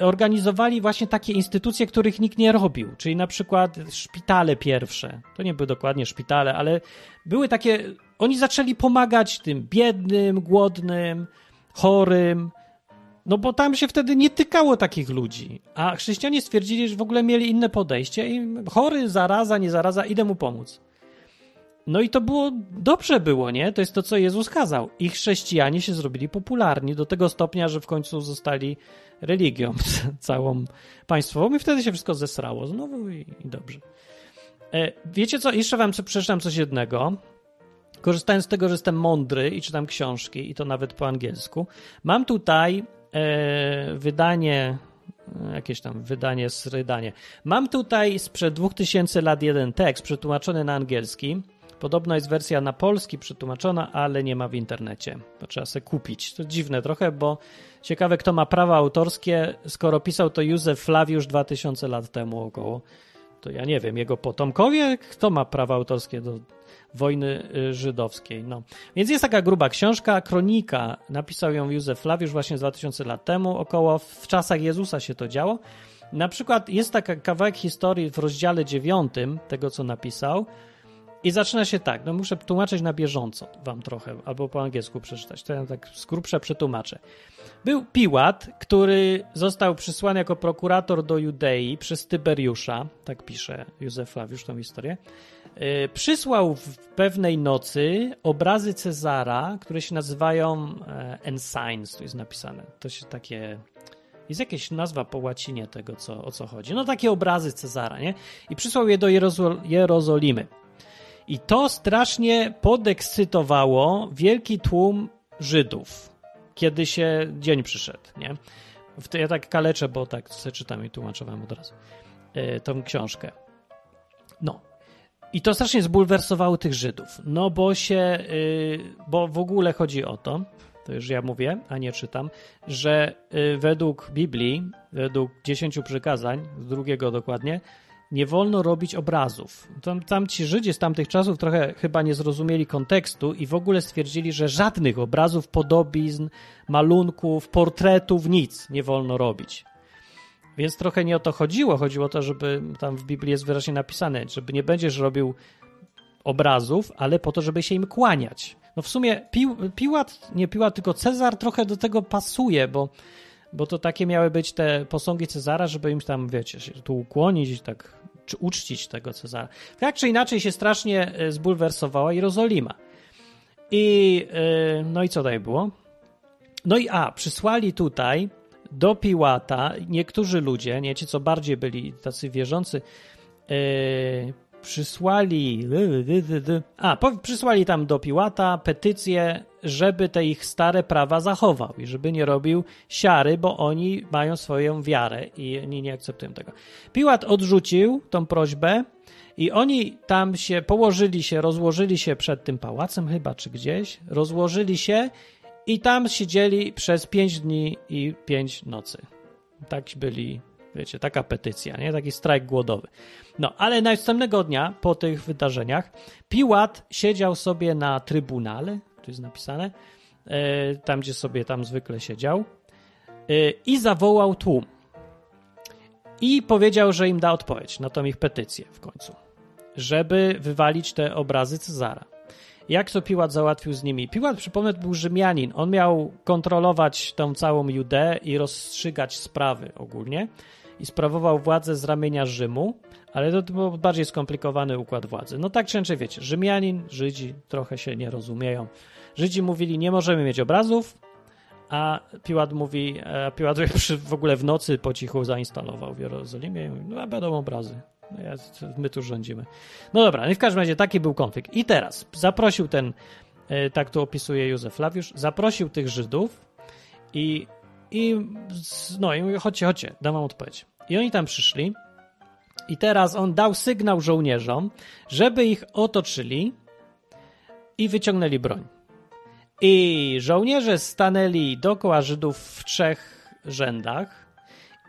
organizowali właśnie takie instytucje, których nikt nie robił, czyli na przykład szpitale pierwsze. To nie były dokładnie szpitale, ale były takie. Oni zaczęli pomagać tym biednym, głodnym, chorym. No bo tam się wtedy nie tykało takich ludzi. A chrześcijanie stwierdzili, że w ogóle mieli inne podejście i chory, zaraza, nie zaraza, idę mu pomóc. No i to było, dobrze było, nie? To jest to, co Jezus kazał. I chrześcijanie się zrobili popularni do tego stopnia, że w końcu zostali religią całą państwową i wtedy się wszystko zesrało znowu i, i dobrze. E, wiecie co? Jeszcze wam przeczytam coś jednego. Korzystając z tego, że jestem mądry i czytam książki, i to nawet po angielsku, mam tutaj e, wydanie, jakieś tam wydanie, srydanie. Mam tutaj sprzed 2000 lat jeden tekst przetłumaczony na angielski. Podobno jest wersja na polski przetłumaczona, ale nie ma w internecie. To trzeba sobie kupić. To dziwne trochę, bo ciekawe, kto ma prawa autorskie, skoro pisał to Józef Flawiusz 2000 lat temu około. To ja nie wiem, jego potomkowie, kto ma prawa autorskie do wojny y, żydowskiej. No. Więc jest taka gruba książka, kronika, napisał ją Józef Flawiusz właśnie z 2000 lat temu, około w czasach Jezusa się to działo. Na przykład jest taka kawałek historii w rozdziale 9 tego, co napisał, i zaczyna się tak, no muszę tłumaczyć na bieżąco wam trochę, albo po angielsku przeczytać, to ja tak z grubsza przetłumaczę. Był Piłat, który został przysłany jako prokurator do Judei przez Tyberiusza, tak pisze Józef Flawiusz tą historię. Yy, przysłał w pewnej nocy obrazy Cezara, które się nazywają e, ensigns, tu jest napisane. To się takie jest jakaś nazwa po łacinie tego, co, o co chodzi. No takie obrazy Cezara, nie? I przysłał je do Jerozol Jerozolimy. I to strasznie podekscytowało wielki tłum Żydów, kiedy się dzień przyszedł, nie? Ja tak kaleczę, bo tak sobie czytam i tłumaczę wam od razu yy, tą książkę. No. I to strasznie zbulwersowało tych Żydów. No bo się, yy, bo w ogóle chodzi o to, to już ja mówię, a nie czytam, że yy, według Biblii, według dziesięciu przykazań, drugiego dokładnie, nie wolno robić obrazów. Tam, tam ci Żydzi z tamtych czasów trochę chyba nie zrozumieli kontekstu i w ogóle stwierdzili, że żadnych obrazów, podobizn, malunków, portretów, nic nie wolno robić. Więc trochę nie o to chodziło. Chodziło o to, żeby tam w Biblii jest wyraźnie napisane, żeby nie będziesz robił obrazów, ale po to, żeby się im kłaniać. No w sumie Pi Piłat, nie Piłat, tylko Cezar trochę do tego pasuje, bo bo to takie miały być te posągi Cezara, żeby im tam, wiecie, się tu ukłonić tak czy uczcić tego Cezara. Tak czy inaczej się strasznie e, zbulwersowała Jerozolima. I yy, no i co tutaj było? No i a, przysłali tutaj do Piłata niektórzy ludzie, nie ci co bardziej byli tacy wierzący, yy, przysłali. A, przysłali tam do Piłata petycję, żeby te ich stare prawa zachował i żeby nie robił siary, bo oni mają swoją wiarę i oni nie akceptują tego. Piłat odrzucił tą prośbę I oni tam się położyli się, rozłożyli się przed tym pałacem chyba, czy gdzieś, rozłożyli się i tam siedzieli przez pięć dni i pięć nocy. Tak byli, wiecie, taka petycja, nie? Taki strajk głodowy. No, ale następnego dnia, po tych wydarzeniach, Piłat siedział sobie na trybunale, tu jest napisane, e, tam gdzie sobie tam zwykle siedział, e, i zawołał tłum. I powiedział, że im da odpowiedź na tą ich petycję w końcu, żeby wywalić te obrazy Cezara. Jak to Piłat załatwił z nimi? Piłat, przypomnę, był Rzymianin. On miał kontrolować tą całą Judeę i rozstrzygać sprawy ogólnie i sprawował władzę z ramienia Rzymu, ale to był bardziej skomplikowany układ władzy. No tak czy inaczej wiecie, Rzymianin, Żydzi trochę się nie rozumieją. Żydzi mówili, nie możemy mieć obrazów, a Piłat mówi, a Piłat w ogóle w nocy po cichu zainstalował w Jerozolimie i mówi, no będą obrazy. No ja, my tu rządzimy. No dobra, no w każdym razie taki był konflikt. I teraz zaprosił ten, e, tak tu opisuje Józef Flawiusz, zaprosił tych Żydów i, i no i mówi, chodźcie, chodźcie, dam wam odpowiedź. I oni tam przyszli i teraz on dał sygnał żołnierzom, żeby ich otoczyli i wyciągnęli broń. I żołnierze stanęli dookoła Żydów w trzech rzędach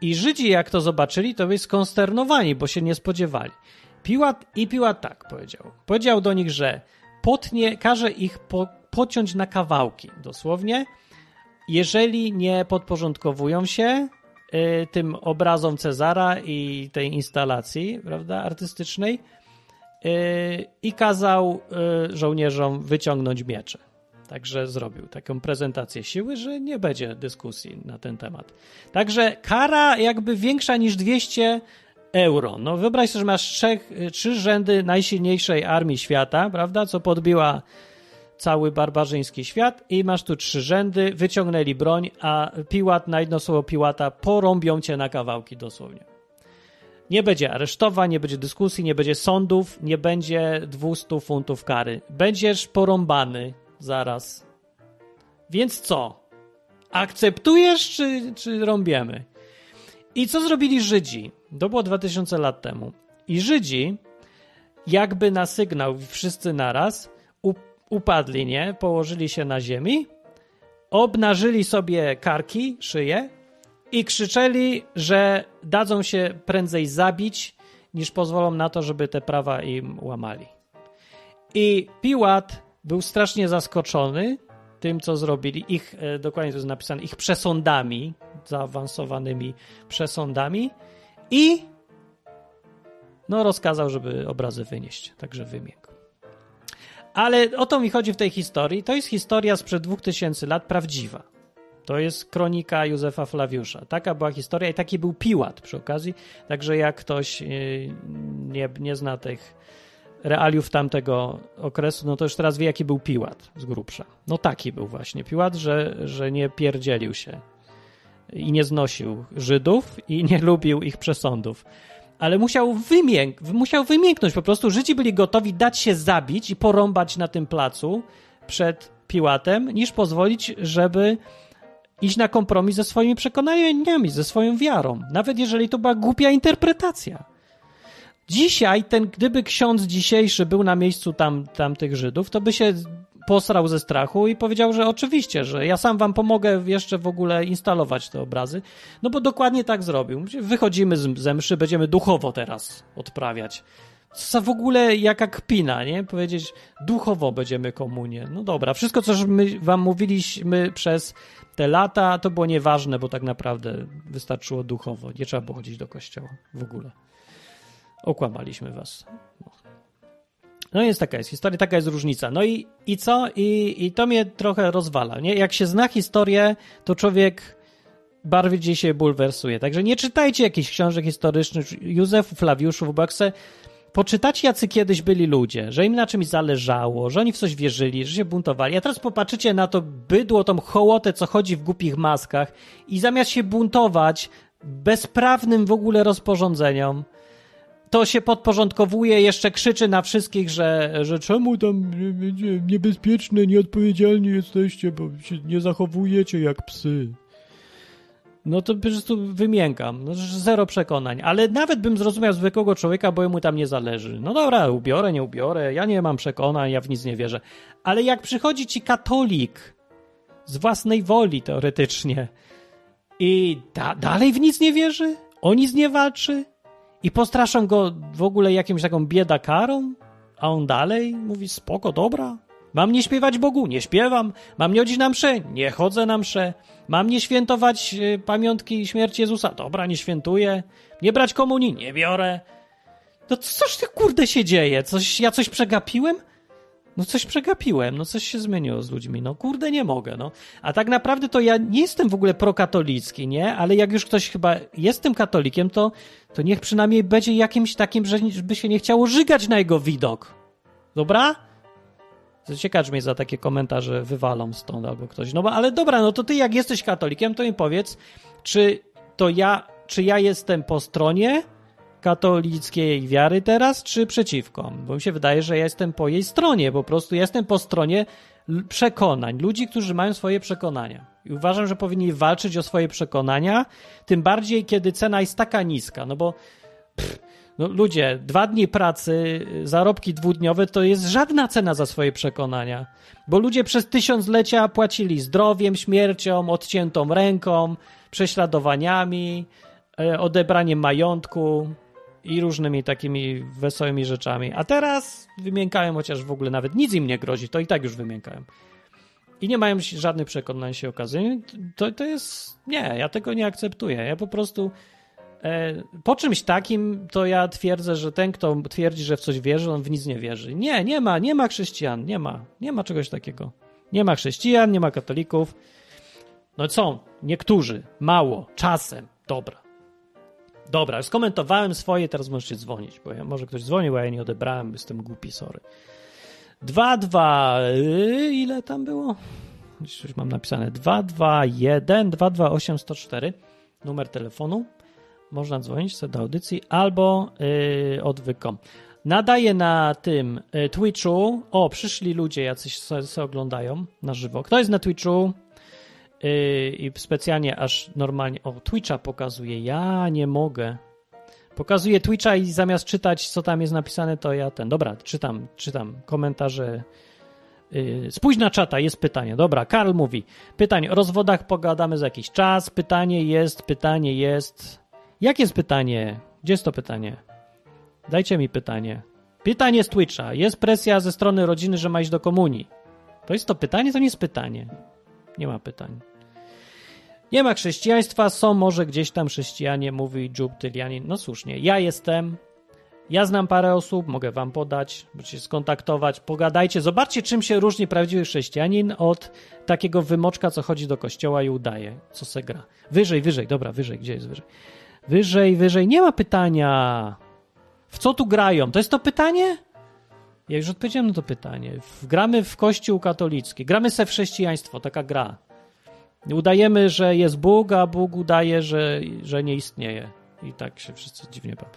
i Żydzi, jak to zobaczyli, to byli skonsternowani, bo się nie spodziewali. Piłat i Piłat tak powiedział. Powiedział do nich, że potnie, każe ich po, pociąć na kawałki, dosłownie, jeżeli nie podporządkowują się y, tym obrazom Cezara i tej instalacji, prawda, artystycznej, y, i kazał y, żołnierzom wyciągnąć miecze. Także zrobił taką prezentację siły, że nie będzie dyskusji na ten temat. Także kara jakby większa niż 200 euro. No wyobraź sobie, że masz trzech, trzy rzędy najsilniejszej armii świata, prawda, co podbiła cały barbarzyński świat i masz tu trzy rzędy, wyciągnęli broń, a Piłat na jedno słowo Piłata porąbią cię na kawałki dosłownie. Nie będzie aresztowań, nie będzie dyskusji, nie będzie sądów, nie będzie 200 funtów kary. Będziesz porąbany zaraz. Więc co? Akceptujesz, czy, czy rąbiemy? I co zrobili Żydzi? To było 2000 lat temu. I Żydzi, jakby na sygnał, wszyscy naraz, upadli, nie? Położyli się na ziemi, obnażyli sobie karki, szyję i krzyczeli, że dadzą się prędzej zabić, niż pozwolą na to, żeby te prawa im łamali. I Piłat był strasznie zaskoczony tym, co zrobili. Ich, e, dokładnie to jest napisane, ich przesądami, zaawansowanymi przesądami i no rozkazał, żeby obrazy wynieść. Także wymiękł. Ale o to mi chodzi w tej historii. To jest historia sprzed 2000 lat, prawdziwa. To jest kronika Józefa Flawiusza. Taka była historia i taki był Piłat przy okazji. Także jak ktoś e, nie, nie zna tych realiów tamtego okresu, no to już teraz wie, jaki był Piłat z grubsza. No taki był właśnie Piłat, że, że nie pierdzielił się i nie znosił Żydów i nie lubił ich przesądów. Ale musiał, wymięk musiał wymięknąć. Po prostu Żydzi byli gotowi dać się zabić i porąbać na tym placu przed Piłatem, niż pozwolić, żeby iść na kompromis ze swoimi przekonaniami, ze swoją wiarą. Nawet jeżeli to była głupia interpretacja. Dzisiaj, ten, gdyby ksiądz dzisiejszy był na miejscu tam, tamtych Żydów, to by się posrał ze strachu i powiedział, że oczywiście, że ja sam wam pomogę jeszcze w ogóle instalować te obrazy. No bo dokładnie tak zrobił. Wychodzimy z, ze mszy, będziemy duchowo teraz odprawiać. Co w ogóle jaka kpina, nie? Powiedzieć, duchowo będziemy komunię. No dobra, wszystko, co my wam mówiliśmy przez te lata, to było nieważne, bo tak naprawdę wystarczyło duchowo. Nie trzeba było chodzić do kościoła w ogóle. Okłamaliśmy was. No jest taka jest historia, taka jest różnica. No i, i co? I, I to mnie trochę rozwala. Nie? Jak się zna historię, to człowiek bardziej się bulwersuje. Także nie czytajcie jakichś książek historycznych Józefu Flawiuszu, bo jak poczytacie, jacy kiedyś byli ludzie, że im na czymś zależało, że oni w coś wierzyli, że się buntowali. A teraz popatrzycie na to bydło, tą hołotę, co chodzi w głupich maskach i zamiast się buntować bezprawnym w ogóle rozporządzeniom, to się podporządkowuje, jeszcze krzyczy na wszystkich, że, że czemu tam niebezpieczne, nieodpowiedzialni jesteście, bo się nie zachowujecie jak psy. no to po prostu wymiękam. No, zero przekonań. Ale nawet bym zrozumiał zwykłego człowieka, bo mu tam nie zależy. No dobra, ubiorę, nie ubiorę, ja nie mam przekonań, ja w nic nie wierzę. Ale jak przychodzi ci katolik z własnej woli teoretycznie i da dalej w nic nie wierzy, o nic nie walczy i postraszą go w ogóle jakimś taką biedakarą, a on dalej mówi spoko, dobra, Mam nie śpiewać Bogu? Nie śpiewam. Mam nie chodzić na mszę? Nie chodzę na mszę. Mam nie świętować y, pamiątki śmierci Jezusa? Dobra, nie świętuję. Nie brać komunii? Nie biorę. No coś ty kurde się dzieje? Coś, ja coś przegapiłem? No coś przegapiłem, no coś się zmieniło z ludźmi. No kurde, nie mogę, no. A tak naprawdę to ja nie jestem w ogóle prokatolicki, nie? Ale jak już ktoś chyba jestem katolikiem, to, to niech przynajmniej będzie jakimś takim, żeby się nie chciało żygać na jego widok. Dobra? Ciekawe, czy mnie za takie komentarze wywalą stąd albo ktoś. No ale dobra, no to ty jak jesteś katolikiem, to mi powiedz, czy to ja, czy ja jestem po stronie katolickiej wiary teraz, czy przeciwko? Bo mi się wydaje, że ja jestem po jej stronie, po prostu jestem po stronie przekonań, ludzi, którzy mają swoje przekonania. I uważam, że powinni walczyć o swoje przekonania, tym bardziej, kiedy cena jest taka niska, no bo pff, no ludzie, dwa dni pracy, zarobki dwudniowe to jest żadna cena za swoje przekonania. Bo ludzie przez tysiąclecia płacili zdrowiem, śmiercią, odciętą ręką, prześladowaniami, e, odebraniem majątku i różnymi takimi wesołymi rzeczami. A teraz wymiękają, chociaż w ogóle nawet nic im nie grozi, to i tak już wymiękają. I nie mają żadnych przekonań się okazuje. To, to jest. Nie, ja tego nie akceptuję. Ja po prostu E, po czymś takim to ja twierdzę, że ten, kto twierdzi, że w coś wierzy, on w nic nie wierzy. Nie, nie ma, nie ma chrześcijan, nie ma, nie ma czegoś takiego. Nie ma chrześcijan, nie ma katolików. No są, niektórzy, mało, czasem, dobra. Dobra, skomentowałem swoje, teraz możecie dzwonić, bo ja, może ktoś dzwonił, a ja nie odebrałem, jestem głupi, sorry. 2, 2, yy, ile tam było? Coś mam napisane. 2, 2, 1, 2, 2, 8, 104, numer telefonu można dzwonić do audycji albo yy, odwykom. Nadaję na tym y, Twitchu. O, przyszli ludzie, jacyś se, oglądają na żywo. Kto jest na Twitchu? Yy, I specjalnie aż normalnie. O, Twitcha pokazuje. Ja nie mogę. Pokazuję Twitcha i zamiast czytać, co tam jest napisane, to ja ten. Dobra, czytam, czytam komentarze. Yy, spójrz na czata, jest pytanie. Dobra, Karl mówi. Pytanie o rozwodach pogadamy za jakiś czas. Pytanie jest, pytanie jest. Jakie jest pytanie? Gdzie jest to pytanie? Dajcie mi pytanie. Pytanie z Twitcha. Jest presja ze strony rodziny, że ma iść do komunii. To jest to pytanie? To nie jest pytanie. Nie ma pytań. Nie ma chrześcijaństwa, są może gdzieś tam chrześcijanie, mówi Jub Tylianin. No słusznie, ja jestem, ja znam parę osób, mogę wam podać, możecie skontaktować, pogadajcie, zobaczcie czym się różni prawdziwy chrześcijanin od takiego wymoczka, co chodzi do kościoła i udaje, co se gra. Wyżej, wyżej, dobra, wyżej, gdzie jest wyżej? Wyżej, wyżej. Nie ma pytania. W co tu grają? To jest to pytanie? Ja już odpowiedziałem na to pytanie. Gramy w kościół katolicki. Gramy se w chrześcijaństwo. Taka gra. Udajemy, że jest Bóg, a Bóg udaje, że, że nie istnieje. I tak się wszyscy dziwnie bawią.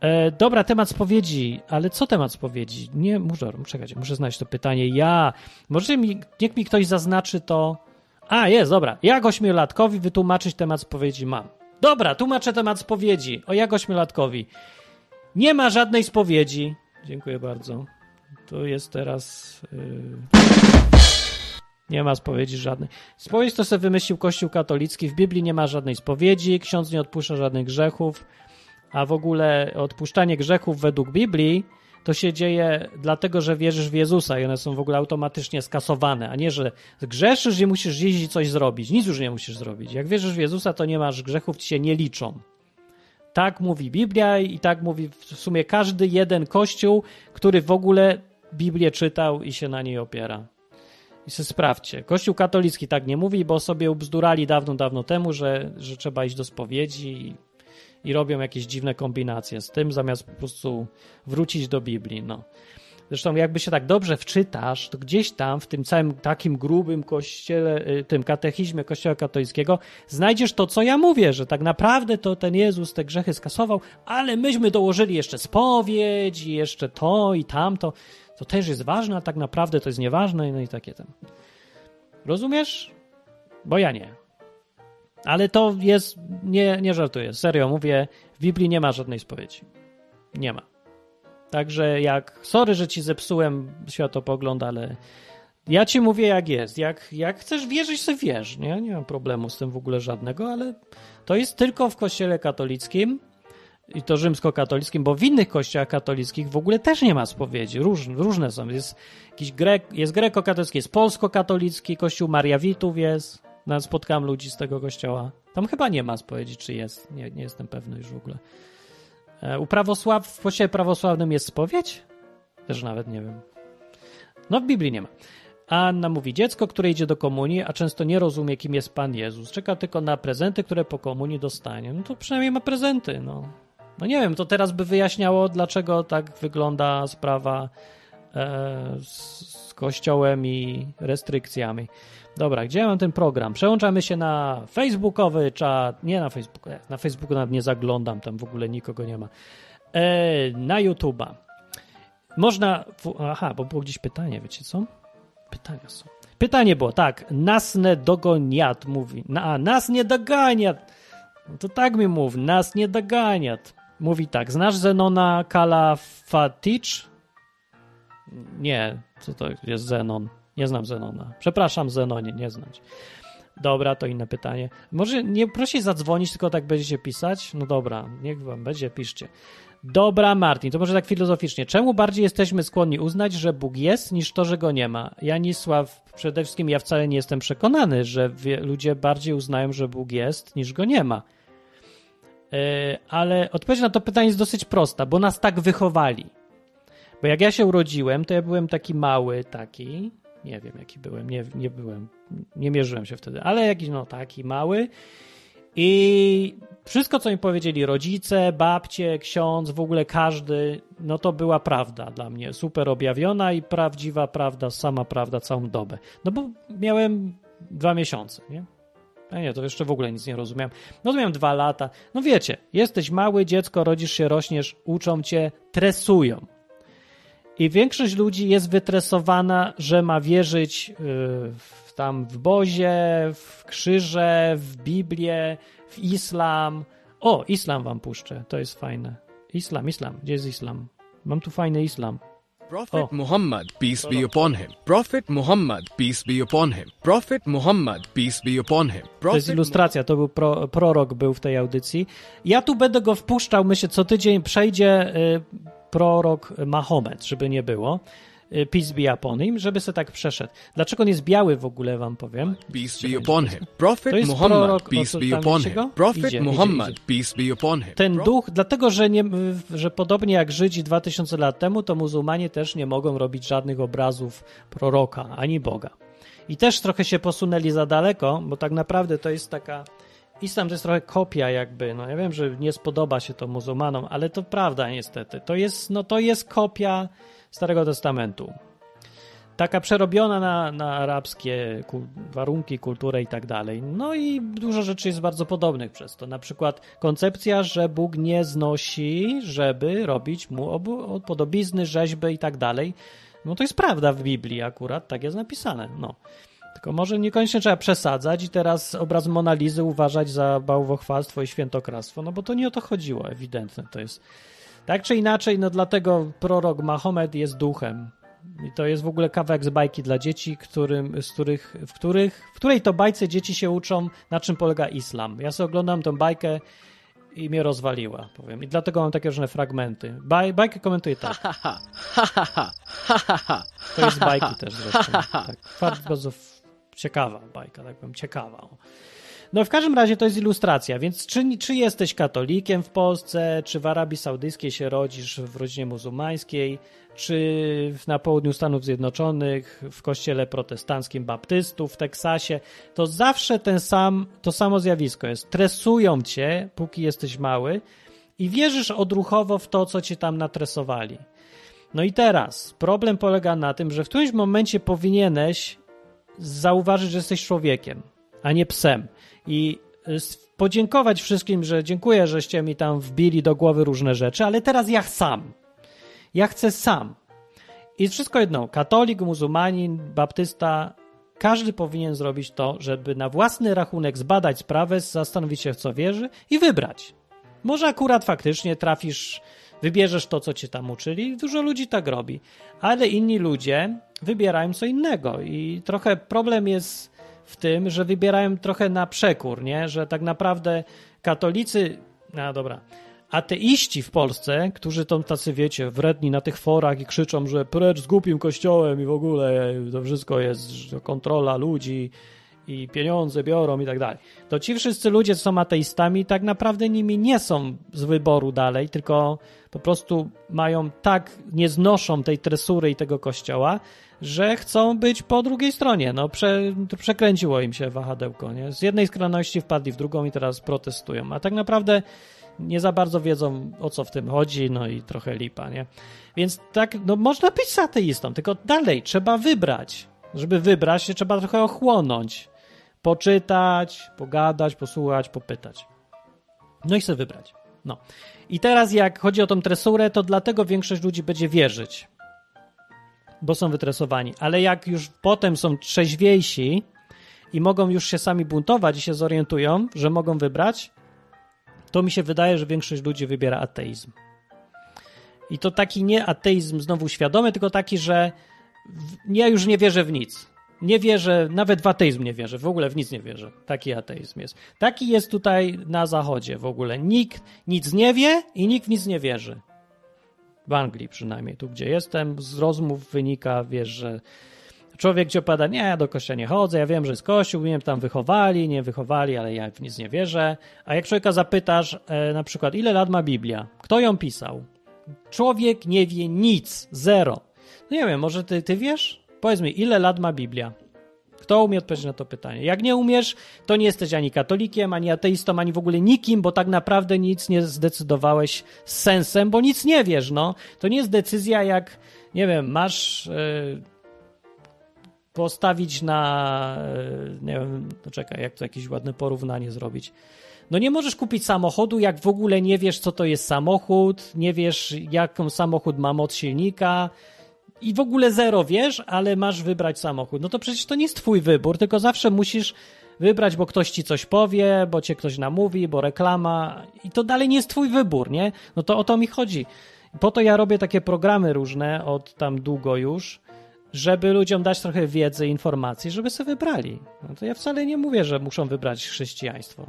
E, dobra, temat spowiedzi, ale co temat spowiedzi? Nie, muszę, czekać, muszę znaleźć to pytanie. Ja, może mi, niech mi ktoś zaznaczy to. A, jest, dobra. Jak ośmiolatkowi wytłumaczyć temat spowiedzi mam? Dobra, tłumaczę temat spowiedzi. O jak ośmiolatkowi. Nie ma żadnej spowiedzi. Dziękuję bardzo. To jest teraz... Yy... Nie ma spowiedzi żadnej. Spowiedź to sobie wymyślił Kościół katolicki. W Biblii nie ma żadnej spowiedzi. Ksiądz nie odpuszcza żadnych grzechów. A w ogóle odpuszczanie grzechów według Biblii to się dzieje dlatego, że wierzysz w Jezusa i one są w ogóle automatycznie skasowane, a nie, że grzeszysz i musisz jeździć coś zrobić. Nic już nie musisz zrobić. Jak wierzysz w Jezusa, to nie masz grzechów, ci się nie liczą. Tak mówi Biblia i tak mówi w sumie każdy jeden kościół, który w ogóle Biblię czytał i się na niej opiera. I sprawdźcie. Kościół katolicki tak nie mówi, bo sobie ubzdurali dawno, dawno temu, że, że trzeba iść do spowiedzi i i robią jakieś dziwne kombinacje z tym, zamiast po prostu wrócić do Biblii. No. Zresztą jakby się tak dobrze wczytasz, to gdzieś tam w tym całym takim grubym kościele, y, tym katechizmie kościoła katolickiego znajdziesz to, co ja mówię, że tak naprawdę to ten Jezus te grzechy skasował, ale myśmy dołożyli jeszcze spowiedź i jeszcze to i tamto. To też jest ważne, a tak naprawdę to jest nieważne, no i takie tam. Rozumiesz? Bo ja nie. Ale to jest, nie, nie żartuję, serio mówię, w Biblii nie ma żadnej spowiedzi. Nie ma. Także jak, sorry, że ci zepsułem światopogląd, ale ja ci mówię jak jest. Jak, jak chcesz wierzyć, sobie wierz, nie? Nie mam problemu z tym w ogóle żadnego, ale to jest tylko w kościele katolickim i to rzymskokatolickim, bo w innych kościołach katolickich w ogóle też nie ma spowiedzi. Róż, różne są. Jest jakiś grek, jest grekokatolicki, jest polskokatolicki, kościół Mariawitów jest. Nawet spotkałem ludzi z tego kościoła. Tam chyba nie ma spowiedzi, czy jest. Nie, nie jestem pewny już w ogóle. E, U prawosław, w kościele prawosławnym jest spowiedź? Też nawet nie wiem. No w Biblii nie ma. Anna mówi, dziecko, które idzie do komunii, a często nie rozumie, kim jest Pan Jezus. Czeka tylko na prezenty, które po komunii dostanie. No to przynajmniej ma prezenty, no. No nie wiem, to teraz by wyjaśniało, dlaczego tak wygląda sprawa e, z, kościołem i restrykcjami. Dobra, gdzie ja mam ten program? Przełączamy się na facebookowy czat. Nie na Facebooku, na Facebooku nawet nie zaglądam, tam w ogóle nikogo nie ma. E, na YouTube'a. Można. Aha, bo było gdzieś pytanie, wiecie co? Pytania są. Pytanie było, tak. Nas nie dogoniat, mówi. A, nas nie doganiat. No to tak mi mów, nas nie doganiat. Mówi tak, znasz Zenona Kalafatich? Nie, co to jest Zenon? Nie znam Zenona. Przepraszam, Zenonie, nie znać. Dobra, to inne pytanie. Może nie prosić zadzwonić, tylko tak będziecie pisać? No dobra, niech wam będzie, piszcie. Dobra, Martin, to może tak filozoficznie. Czemu bardziej jesteśmy skłonni uznać, że Bóg jest, niż to, że go nie ma? Janisław, przede wszystkim ja wcale nie jestem przekonany, że ludzie bardziej uznają, że Bóg jest, niż go nie ma. Yy, ale odpowiedź na to pytanie jest dosyć prosta, bo nas tak wychowali. Bo jak ja się urodziłem, to ja byłem taki mały, taki, nie wiem jaki byłem, nie, nie byłem, nie mierzyłem się wtedy, ale jakiś no taki mały i wszystko, co mi powiedzieli rodzice, babcie, ksiądz, w ogóle każdy, no to była prawda dla mnie, super objawiona i prawdziwa prawda, sama prawda całą dobę. No bo miałem dwa miesiące, nie? A nie, to jeszcze w ogóle nic nie rozumiałem. No miałem dwa lata. No wiecie, jesteś mały, dziecko, rodzisz się, rośniesz, uczą cię, tresują. I większość ludzi jest wytresowana, że ma wierzyć w, tam w Bozie, w krzyże, w Biblię, w islam. O, islam wam puszczę, to jest fajne. Islam, islam, gdzie jest islam? Mam tu fajny islam. Prophet oh. Muhammad, peace be upon him. Prophet Muhammad, peace be upon him. Prophet Muhammad, peace be upon him. Prophet to jest ilustracja, to był pro, prorok był w tej audycji. Ja tu będę go wpuszczał, myślę, co tydzień przejdzie y, prorok Mahomet, żeby nie było. Peace be upon him, żeby se tak przeszedł. Dlaczego on jest biały w ogóle, wam powiem. Peace be upon him. Prophet Muhammad, peace be upon him. Prophet idzie, Muhammad, idzie, idzie. peace be upon him. Ten duch, dlatego, że, nie, że podobnie jak Żydzi 2000 lat temu, to muzułmanie też nie mogą robić żadnych obrazów proroka, ani Boga. I też trochę się posunęli za daleko, bo tak naprawdę to jest taka... Islam to jest trochę kopia jakby, no ja wiem, że nie spodoba się to muzułmanom, ale to prawda niestety. To jest, no to jest kopia Starego Testamentu. Taka przerobiona na, na arabskie warunki, kulturę i tak dalej. No i dużo rzeczy jest bardzo podobnych przez to. Na przykład koncepcja, że Bóg nie znosi, żeby robić mu podobizny, rzeźby i tak dalej. No to jest prawda w Biblii akurat, tak jest napisane. No. Tylko może niekoniecznie trzeba przesadzać i teraz obraz Monalizy uważać za bałwochwalstwo i świętokradztwo, no bo to nie o to chodziło, ewidentne to jest. Tak czy inaczej, no dlatego prorok Mahomet jest duchem. I to jest w ogóle kawałek z bajki dla dzieci, którym, z których, w, których, w której to bajce dzieci się uczą, na czym polega islam. Ja sobie oglądam tą bajkę i mnie rozwaliła, powiem. I dlatego mam takie różne fragmenty. Baj, bajkę komentuję tak. To jest bajki też zresztą. Tak. Bardzo ciekawa bajka, tak powiem, ciekawa. No w każdym razie to jest ilustracja, więc czy, czy jesteś katolikiem w Polsce, czy w Arabii Saudyjskiej się rodzisz w rodzinie muzułmańskiej, czy na południu Stanów Zjednoczonych, w kościele protestanckim baptystów w Teksasie, to zawsze ten sam, to samo zjawisko jest. Tresują cię, póki jesteś mały i wierzysz odruchowo w to, co cię tam natresowali. No i teraz problem polega na tym, że w którymś momencie powinieneś zauważyć, że jesteś człowiekiem, a nie psem i podziękować wszystkim, że dziękuję, żeście mi tam wbili do głowy różne rzeczy, ale teraz ja sam. Ja chcę sam. I wszystko jedno, katolik, muzułmanin, baptysta, każdy powinien zrobić to, żeby na własny rachunek zbadać sprawę, zastanowić się w co wierzy i wybrać. Może akurat faktycznie trafisz, wybierzesz to, co cię tam uczyli. Dużo ludzi tak robi, ale inni ludzie wybierają co innego i trochę problem jest w tym, że wybierają trochę na przekór, nie? Że tak naprawdę katolicy, no dobra, ateiści w Polsce, którzy są tacy, wiecie, wredni na tych forach i krzyczą, że precz z głupim kościołem i w ogóle to wszystko jest kontrola ludzi i pieniądze biorą i tak dalej. To ci wszyscy ludzie, co są ateistami, tak naprawdę nimi nie są z wyboru dalej, tylko po prostu mają tak, nie znoszą tej tresury i tego kościoła, że chcą być po drugiej stronie. No, prze, przekręciło im się wahadełko. Nie? Z jednej skrajności wpadli w drugą i teraz protestują. A tak naprawdę nie za bardzo wiedzą, o co w tym chodzi, no i trochę lipa, nie? Więc tak, no można być ateistą, tylko dalej trzeba wybrać. Żeby wybrać, się trzeba trochę ochłonąć. Poczytać, pogadać, posłuchać, popytać. No i sobie wybrać. No. I teraz jak chodzi o tą tresurę, to dlatego większość ludzi będzie wierzyć. Bo są wytresowani. Ale jak już potem są trzeźwiejsi i mogą już się sami buntować i się zorientują, że mogą wybrać, to mi się wydaje, że większość ludzi wybiera ateizm. I to taki nie ateizm znowu świadomy, tylko taki, że ja już nie wierzę w nic. Nie wierzę, nawet w ateizm nie wierzę, w ogóle w nic nie wierzę. Taki ateizm jest. Taki jest tutaj na zachodzie w ogóle. Nikt nic nie wie i nikt w nic nie wierzy. W Anglii przynajmniej, tu gdzie jestem, z rozmów wynika, wiesz, że człowiek ci opowiada, nie, ja do kościoła nie chodzę, ja wiem, że jest kościół, wiem, tam wychowali, nie wychowali, ale ja w nic nie wierzę. A jak człowieka zapytasz e, na przykład, ile lat ma Biblia? Kto ją pisał? Człowiek nie wie nic, zero. No nie wiem, może ty, ty wiesz? Powiedz mi, ile lat ma Biblia? Kto umie odpowiedzieć na to pytanie? Jak nie umiesz, to nie jesteś ani katolikiem, ani ateistą, ani w ogóle nikim, bo tak naprawdę nic nie zdecydowałeś z sensem, bo nic nie wiesz, no. To nie jest decyzja jak, nie wiem, masz... Yy, postawić na, yy, nie wiem, no czekaj, jak to jakieś ładne porównanie zrobić. No nie możesz kupić samochodu, jak w ogóle nie wiesz, co to jest samochód, nie wiesz, jaką samochód ma moc silnika, i w ogóle zero wiesz, ale masz wybrać samochód. No to przecież to nie jest twój wybór, tylko zawsze musisz wybrać, bo ktoś ci coś powie, bo cię ktoś namówi, bo reklama i to dalej nie jest twój wybór, nie? No to o to mi chodzi. Po to ja robię takie programy różne od tam długo już, żeby ludziom dać trochę wiedzy, informacji, żeby sobie wybrali. No to ja wcale nie mówię, że muszą wybrać chrześcijaństwo.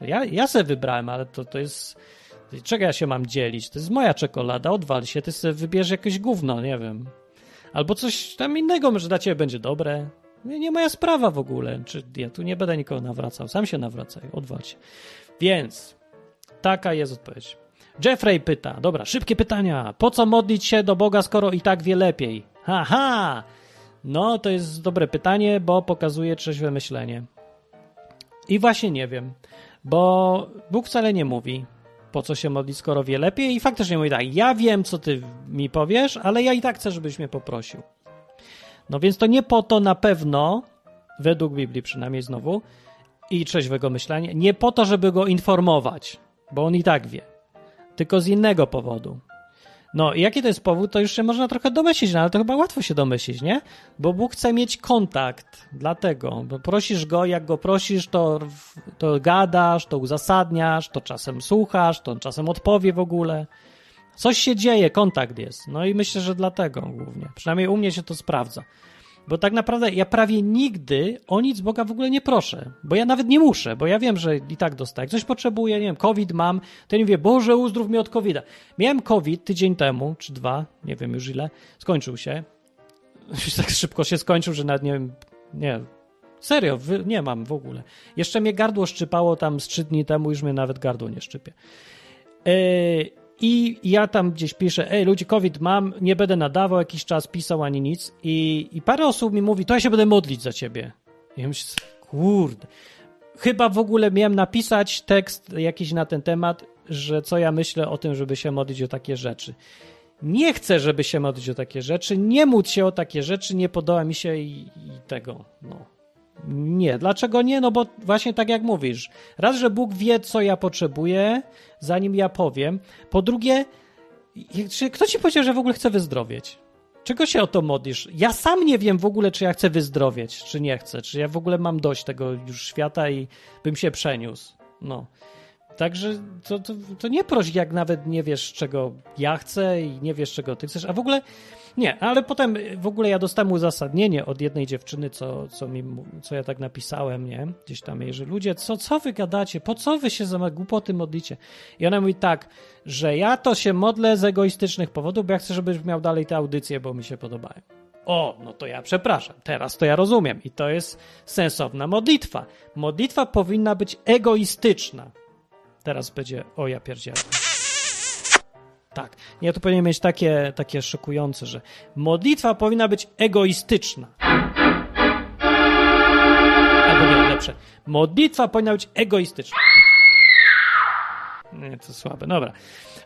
Ja, ja sobie wybrałem, ale to, to jest Czego ja się mam dzielić? To jest moja czekolada, odwal się, ty sobie wybierz jakieś gówno, nie wiem. Albo coś tam innego, może dla ciebie będzie dobre. Nie, nie moja sprawa w ogóle. Czy ja tu nie będę nikogo nawracał. Sam się nawracaj, odwal się. Więc taka jest odpowiedź. Jeffrey pyta, dobra, szybkie pytania. Po co modlić się do Boga, skoro i tak wie lepiej? Haha! No, to jest dobre pytanie, bo pokazuje trzeźwe myślenie. I właśnie nie wiem, bo Bóg wcale nie mówi po co się modlić, skoro wie lepiej i faktycznie mówi tak, ja wiem, co ty mi powiesz, ale ja i tak chcę, żebyś mnie poprosił. No więc to nie po to na pewno, według Biblii przynajmniej znowu, i trzeźwego myślenia, nie po to, żeby go informować, bo on i tak wie, tylko z innego powodu. No, jaki to jest powód, to już się można trochę domyślić, no, ale to chyba łatwo się domyślić, nie? Bo Bóg chce mieć kontakt, dlatego. Bo prosisz go, jak go prosisz, to, to gadasz, to uzasadniasz, to czasem słuchasz, to on czasem odpowie w ogóle. Coś się dzieje, kontakt jest. No i myślę, że dlatego głównie. Przynajmniej u mnie się to sprawdza. Bo tak naprawdę ja prawie nigdy o nic Boga w ogóle nie proszę, bo ja nawet nie muszę, bo ja wiem, że i tak dostaję. Coś potrzebuję, nie wiem, COVID mam, to nie mówię, Boże, uzdrów mnie od covid -a. Miałem COVID tydzień temu, czy dwa, nie wiem już ile, skończył się. tak szybko się skończył, że nawet nie wiem, nie, serio, nie mam w ogóle. Jeszcze mnie gardło szczypało tam z trzy dni temu, już mnie nawet gardło nie szczypie. Yy, i ja tam gdzieś piszę, ej, ludzie, COVID mam, nie będę nadawał jakiś czas, pisał ani nic. I, i parę osób mi mówi, to ja się będę modlić za ciebie. I ja myślę, kurde. Chyba w ogóle miałem napisać tekst jakiś na ten temat, że co ja myślę o tym, żeby się modlić o takie rzeczy. Nie chcę, żeby się modlić o takie rzeczy, nie móc się o takie rzeczy, nie podoba mi się i, i tego, no. Nie. Dlaczego nie? No bo właśnie tak jak mówisz. Raz, że Bóg wie, co ja potrzebuję, zanim ja powiem. Po drugie, czy kto ci powiedział, że w ogóle chce wyzdrowieć? Czego się o to modlisz? Ja sam nie wiem w ogóle, czy ja chcę wyzdrowieć, czy nie chcę, czy ja w ogóle mam dość tego już świata i bym się przeniósł. No. Także to, to, to nie proś, jak nawet nie wiesz, czego ja chcę i nie wiesz, czego ty chcesz. A w ogóle nie, ale potem w ogóle ja dostałem uzasadnienie od jednej dziewczyny, co, co, mi, co ja tak napisałem, nie? Gdzieś tam, że ludzie, co, co wy gadacie? Po co wy się za głupoty modlicie? I ona mówi tak, że ja to się modlę z egoistycznych powodów, bo ja chcę, żebyś miał dalej te audycje, bo mi się podobają. O, no to ja przepraszam, teraz to ja rozumiem. I to jest sensowna modlitwa. Modlitwa powinna być egoistyczna. Teraz będzie, o ja pierdzielę. Tak, ja tu powinien mieć takie, takie szokujące, że modlitwa powinna być egoistyczna. Albo nie, lepsze. Modlitwa powinna być egoistyczna. Nie, to słabe. Dobra.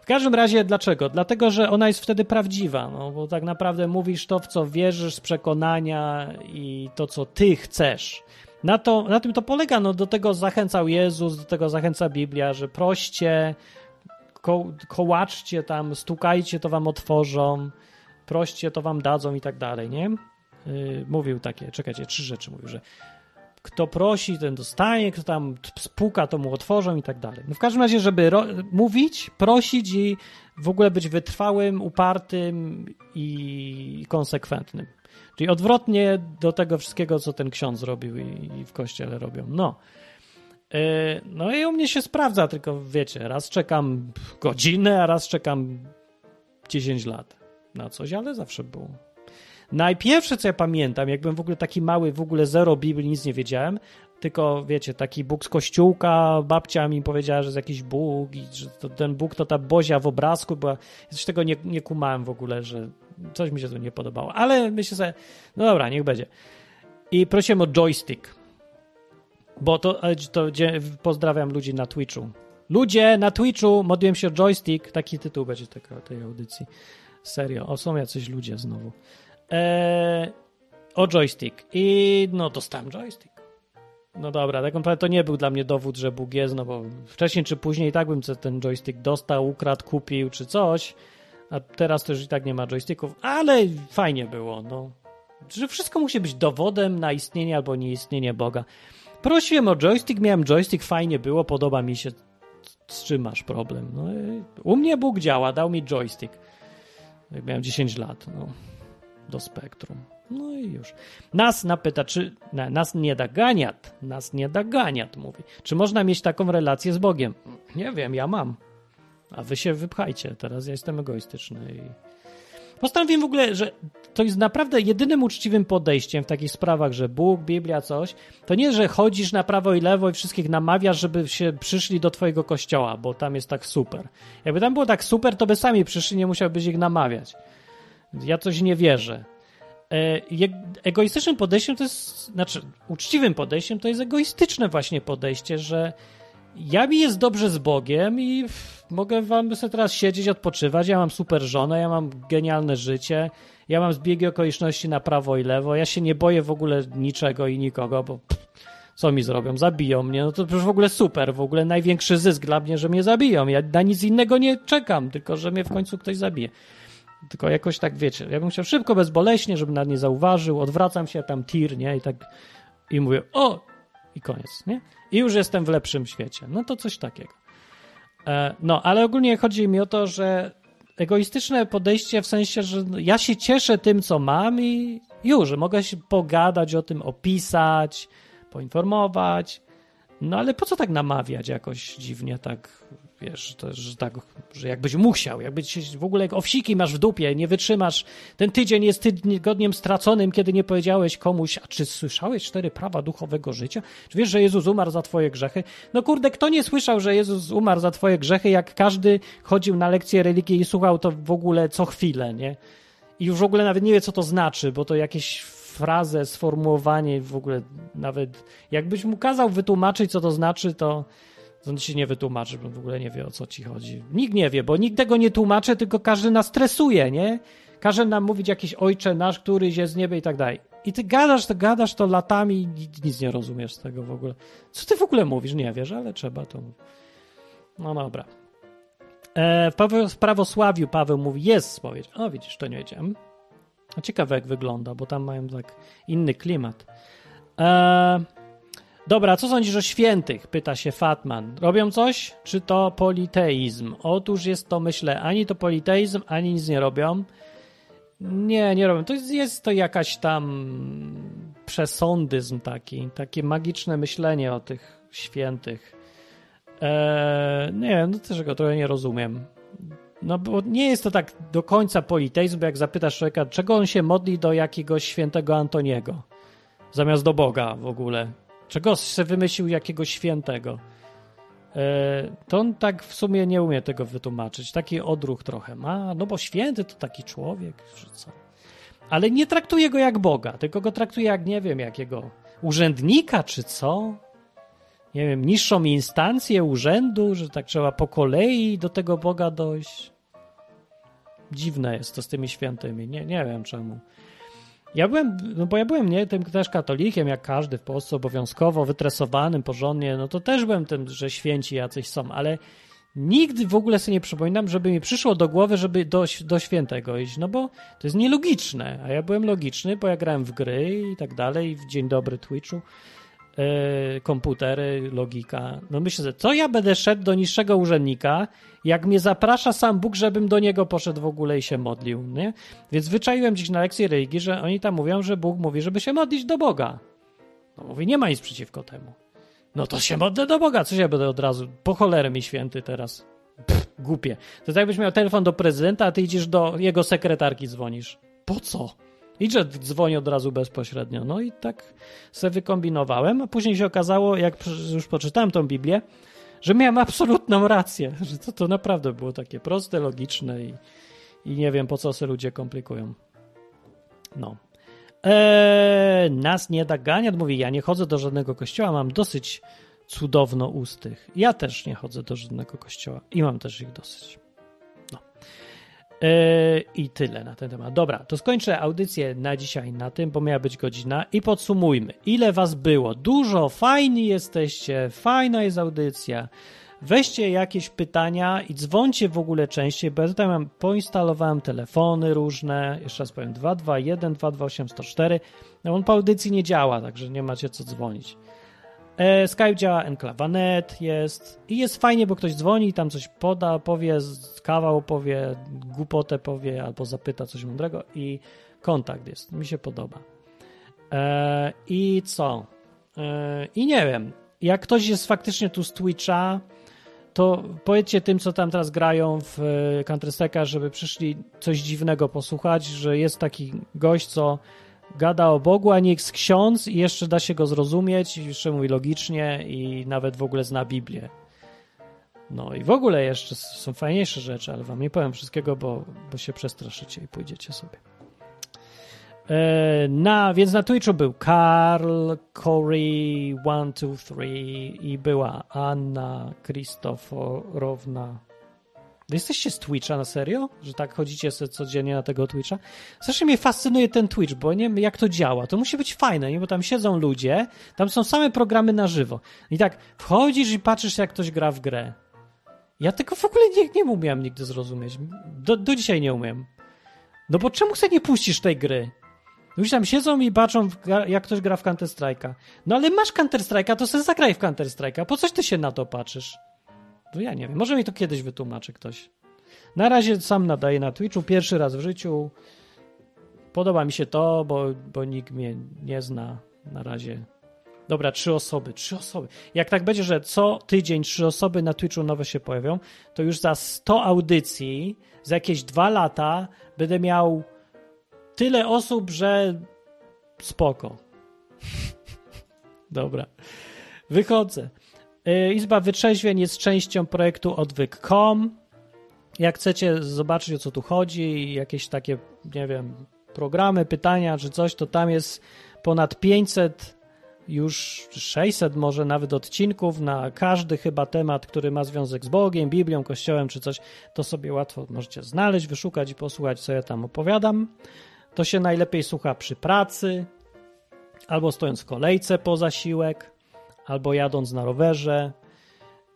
W każdym razie dlaczego? Dlatego, że ona jest wtedy prawdziwa, no bo tak naprawdę mówisz to, w co wierzysz z przekonania i to, co ty chcesz. Na, to, na tym to polega, no do tego zachęcał Jezus, do tego zachęca Biblia, że proście, ko, kołaczcie tam, stukajcie, to wam otworzą, proście, to wam dadzą i tak dalej, nie? Yy, mówił takie, czekajcie, trzy rzeczy mówił, że kto prosi, ten dostanie, kto tam spuka, to mu otworzą i tak dalej. No w każdym razie, żeby mówić, prosić i w ogóle być wytrwałym, upartym i konsekwentnym. Czyli odwrotnie do tego wszystkiego, co ten ksiądz robił i, i w kościele robią. No. Yy, no i u mnie się sprawdza, tylko wiecie, raz czekam godzinę, a raz czekam 10 lat na coś, ale zawsze było. Najpierwsze, co ja pamiętam, jakbym w ogóle taki mały, w ogóle zero Biblii, nic nie wiedziałem, tylko wiecie, taki Bóg z kościółka, babcia mi powiedziała, że jest jakiś Bóg i że to, ten Bóg to ta Bozia w obrazku, bo ja coś tego nie, nie kumałem w ogóle, że coś mi się tu nie podobało, ale myślę sobie, no dobra, niech będzie. I prosiłem o joystick, bo to, to pozdrawiam ludzi na Twitchu. Ludzie na Twitchu, modliłem się o joystick, taki tytuł będzie tego, tej audycji. Serio, o są jacyś ludzie znowu. Eee, o joystick. I no dostałem joystick. No dobra, tak naprawdę to nie był dla mnie dowód, że Bóg jest, no bo wcześniej czy później i tak bym ten joystick dostał, ukradł, kupił czy coś, a teraz to już i tak nie ma joysticków, ale fajnie było, no. Że wszystko musi być dowodem na istnienie albo nieistnienie Boga. Prosiłem o joystick, miałem joystick, fajnie było, podoba mi się. Z czym masz problem? No, u mnie Bóg działa, dał mi joystick. Jak miałem 10 lat, no, do spektrum. No i już. Nas napyta, czy na, nas nie daganiat, nas nie daganiat, mówi. Czy można mieć taką relację z Bogiem? Nie wiem, ja mam. A wy się wypchajcie, teraz ja jestem egoistyczny i... Postanowiłem w ogóle, że to jest naprawdę jedynym uczciwym podejściem w takich sprawach, że Bóg, Biblia, coś. To nie, że chodzisz na prawo i lewo i wszystkich namawiasz, żeby się przyszli do twojego kościoła, bo tam jest tak super. Jakby tam było tak super, to by sami przyszli, nie musiałbyś ich namawiać. Ja coś nie wierzę. E, egoistycznym podejściem to jest, znaczy uczciwym podejściem to jest egoistyczne właśnie podejście, że ja mi jest dobrze z Bogiem i mogę wam sobie teraz siedzieć, odpoczywać, ja mam super żonę, ja mam genialne życie, ja mam zbiegi okoliczności na prawo i lewo, ja się nie boję w ogóle niczego i nikogo, bo pff, co mi zrobią? Zabiją mnie, no to już w ogóle super, w ogóle największy zysk dla mnie, że mnie zabiją, ja na nic innego nie czekam, tylko że mnie w końcu ktoś zabije. Tylko jakoś tak, wiecie, ja bym chciał szybko, bezboleśnie, żeby nad nie zauważył, odwracam się, tam tir, nie, i tak, i mówię, o, i koniec, nie? I już jestem w lepszym świecie. No to coś takiego. E, no, ale ogólnie chodzi mi o to, że egoistyczne podejście w sensie, że ja się cieszę tym, co mam i już, mogę się pogadać o tym, opisać, poinformować, no ale po co tak namawiać jakoś dziwnie, tak wiesz, to, że tak, że jakbyś musiał, jakbyś w ogóle owsiki masz w dupie, nie wytrzymasz, ten tydzień jest tygodniem straconym, kiedy nie powiedziałeś komuś, a czy słyszałeś cztery prawa duchowego życia? Czy wiesz, że Jezus umarł za twoje grzechy? No kurde, kto nie słyszał, że Jezus umarł za twoje grzechy, jak każdy chodził na lekcje religii i słuchał to w ogóle co chwilę, nie? I już w ogóle nawet nie wie, co to znaczy, bo to jakieś frazę, sformułowanie w ogóle nawet jakbyś mu kazał wytłumaczyć, co to znaczy, to on się nie wytłumaczy, bo w ogóle nie wie o co ci chodzi. Nikt nie wie, bo nikt tego nie tłumaczy, tylko każdy nas stresuje, nie? Każe nam mówić jakiś ojcze nasz, któryś jest z nieba i tak dalej. I ty gadasz to, gadasz to latami i nic nie rozumiesz z tego w ogóle. Co ty w ogóle mówisz? Nie wiesz, ale trzeba to mówić. No dobra. E, w prawosławiu Paweł mówi, jest spowiedź. O, widzisz, to nie wiedziałem. Ciekawe jak wygląda, bo tam mają tak inny klimat. Eee, dobra, co sądzisz o świętych? Pyta się Fatman. Robią coś? Czy to politeizm? Otóż jest to, myślę, ani to politeizm, ani nic nie robią. Nie, nie robią. To jest, jest to jakaś tam przesądyzm taki, takie magiczne myślenie o tych świętych. Eee, nie, no też go trochę nie rozumiem. No bo nie jest to tak do końca politeizm, bo jak zapytasz człowieka, czego on się modli do jakiegoś świętego Antoniego, zamiast do Boga w ogóle. Czego się wymyślił jakiegoś świętego? E, to on tak w sumie nie umie tego wytłumaczyć. Taki odruch trochę ma, no bo święty to taki człowiek, czy co. Ale nie traktuje go jak Boga, tylko go traktuje jak, nie wiem, jakiego urzędnika, czy co. Nie wiem, niższą instancję urzędu, że tak trzeba po kolei do tego Boga dojść. Dziwne jest to z tymi świętymi. Nie, nie wiem czemu. Ja byłem, no bo ja byłem nie tym też katolikiem, jak każdy w Polsce, obowiązkowo wytresowanym porządnie, no to też byłem tym, że święci jacyś są, ale nigdy w ogóle sobie nie przypominam, żeby mi przyszło do głowy, żeby do, do świętego iść, no bo to jest nielogiczne, a ja byłem logiczny, bo ja grałem w gry i tak dalej, w Dzień Dobry Twitchu, komputery, logika. No myślę sobie, co ja będę szedł do niższego urzędnika, jak mnie zaprasza sam Bóg, żebym do niego poszedł w ogóle i się modlił, nie? Więc wyczaiłem gdzieś na lekcji religii, że oni tam mówią, że Bóg mówi, żeby się modlić do Boga. No mówi, nie ma nic przeciwko temu. No to się modlę do Boga, co się będę od razu, po cholerę mi święty teraz. Pff, głupie. To tak jakbyś miał telefon do prezydenta, a ty idziesz do jego sekretarki dzwonisz. Po co? I że dzwoni od razu bezpośrednio. No i tak sobie wykombinowałem, a później się okazało, jak już poczytałem tą Biblię, że miałem absolutną rację, że to, to naprawdę było takie proste, logiczne i, i nie wiem, po co se ludzie komplikują. No. Eee, nas nie da ganiat, mówi, ja nie chodzę do żadnego kościoła, mam dosyć cudowno ustych. Ja też nie chodzę do żadnego kościoła i mam też ich dosyć. Eee, I tyle na ten temat. Dobra, to skończę audycję na dzisiaj na tym, bo miała być godzina i podsumujmy. Ile was było? Dużo, fajni jesteście, fajna jest audycja. Weźcie jakieś pytania i dzwońcie w ogóle częściej, bo ja tutaj mam, poinstalowałem telefony różne, jeszcze raz powiem, 221 228 104. No on po audycji nie działa, także nie macie co dzwonić. E, Skype działa, enklawa.net jest i jest fajnie, bo ktoś dzwoni tam coś poda, powie, kawał powie, głupotę powie albo zapyta coś mądrego i kontakt jest. Mi się podoba. E, I co? E, I nie wiem, jak ktoś jest faktycznie tu z Twitcha, to powiedzcie tym, co tam teraz grają w Counter Strike'a, żeby przyszli coś dziwnego posłuchać, że jest taki gość, co gada o Bogu, a nie jest ksiądz i jeszcze da się go zrozumieć, jeszcze mówi logicznie i nawet w ogóle zna Biblię. No i w ogóle jeszcze są fajniejsze rzeczy, ale wam nie powiem wszystkiego, bo, bo się przestraszycie i pójdziecie sobie. E, na, więc na Twitchu był Karl, Corey, 1, 2, 3 i była Anna Kristoforowna. Wy jesteście z Twitcha na serio? Że tak chodzicie sobie codziennie na tego Twitcha? Strasznie mnie fascynuje ten Twitch, bo nie wiem jak to działa. To musi być fajne, nie? bo tam siedzą ludzie, tam są same programy na żywo. I tak wchodzisz i patrzysz jak ktoś gra w grę. Ja tego w ogóle nie, nie umiałem nigdy zrozumieć. Do, do dzisiaj nie umiem. No bo czemu sobie nie puścisz tej gry? Ludzie tam siedzą i patrzą, jak ktoś gra w Counter Strike'a. No ale masz Counter Strike'a, to sobie zagraj w Counter Strike'a. Po coś ty się na to patrzysz? No ja nie wiem. Może mi to kiedyś wytłumaczy ktoś. Na razie sam nadaję na Twitchu, pierwszy raz w życiu. Podoba mi się to, bo, bo nikt mnie nie zna na razie. Dobra, trzy osoby, trzy osoby. Jak tak będzie, że co tydzień trzy osoby na Twitchu nowe się pojawią, to już za 100 audycji, za jakieś dwa lata będę miał tyle osób, że spoko. Dobra. Wychodzę. Izba Wytrzeźwień jest częścią projektu odwyk.com. Jak chcecie zobaczyć o co tu chodzi, jakieś takie, nie wiem, programy, pytania czy coś, to tam jest ponad 500, już 600 może nawet odcinków na każdy chyba temat, który ma związek z Bogiem, Biblią, Kościołem czy coś. To sobie łatwo możecie znaleźć, wyszukać i posłuchać, co ja tam opowiadam. To się najlepiej słucha przy pracy, albo stojąc w kolejce po zasiłek, albo jadąc na rowerze.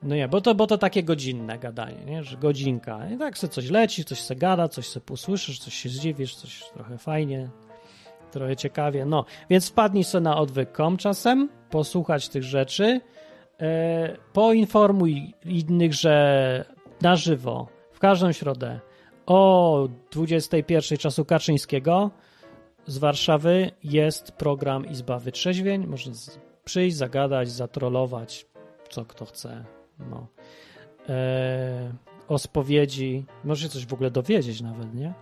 No nie, bo to, bo to takie godzinne gadanie, nie? że godzinka. I tak se coś leci, coś se gada, coś se usłyszysz, coś się zdziwisz, coś trochę fajnie, trochę ciekawie. No, więc wpadnij sobie na odwyk.com czasem, posłuchać tych rzeczy, e, poinformuj innych, że na żywo, w każdą środę o 21 czasu Kaczyńskiego z Warszawy jest program Izba Wytrzeźwień. Można z- przyjść, zagadać, zatrollować, co kto chce. No. E, o spowiedzi, może się coś w ogóle dowiedzieć nawet, nie?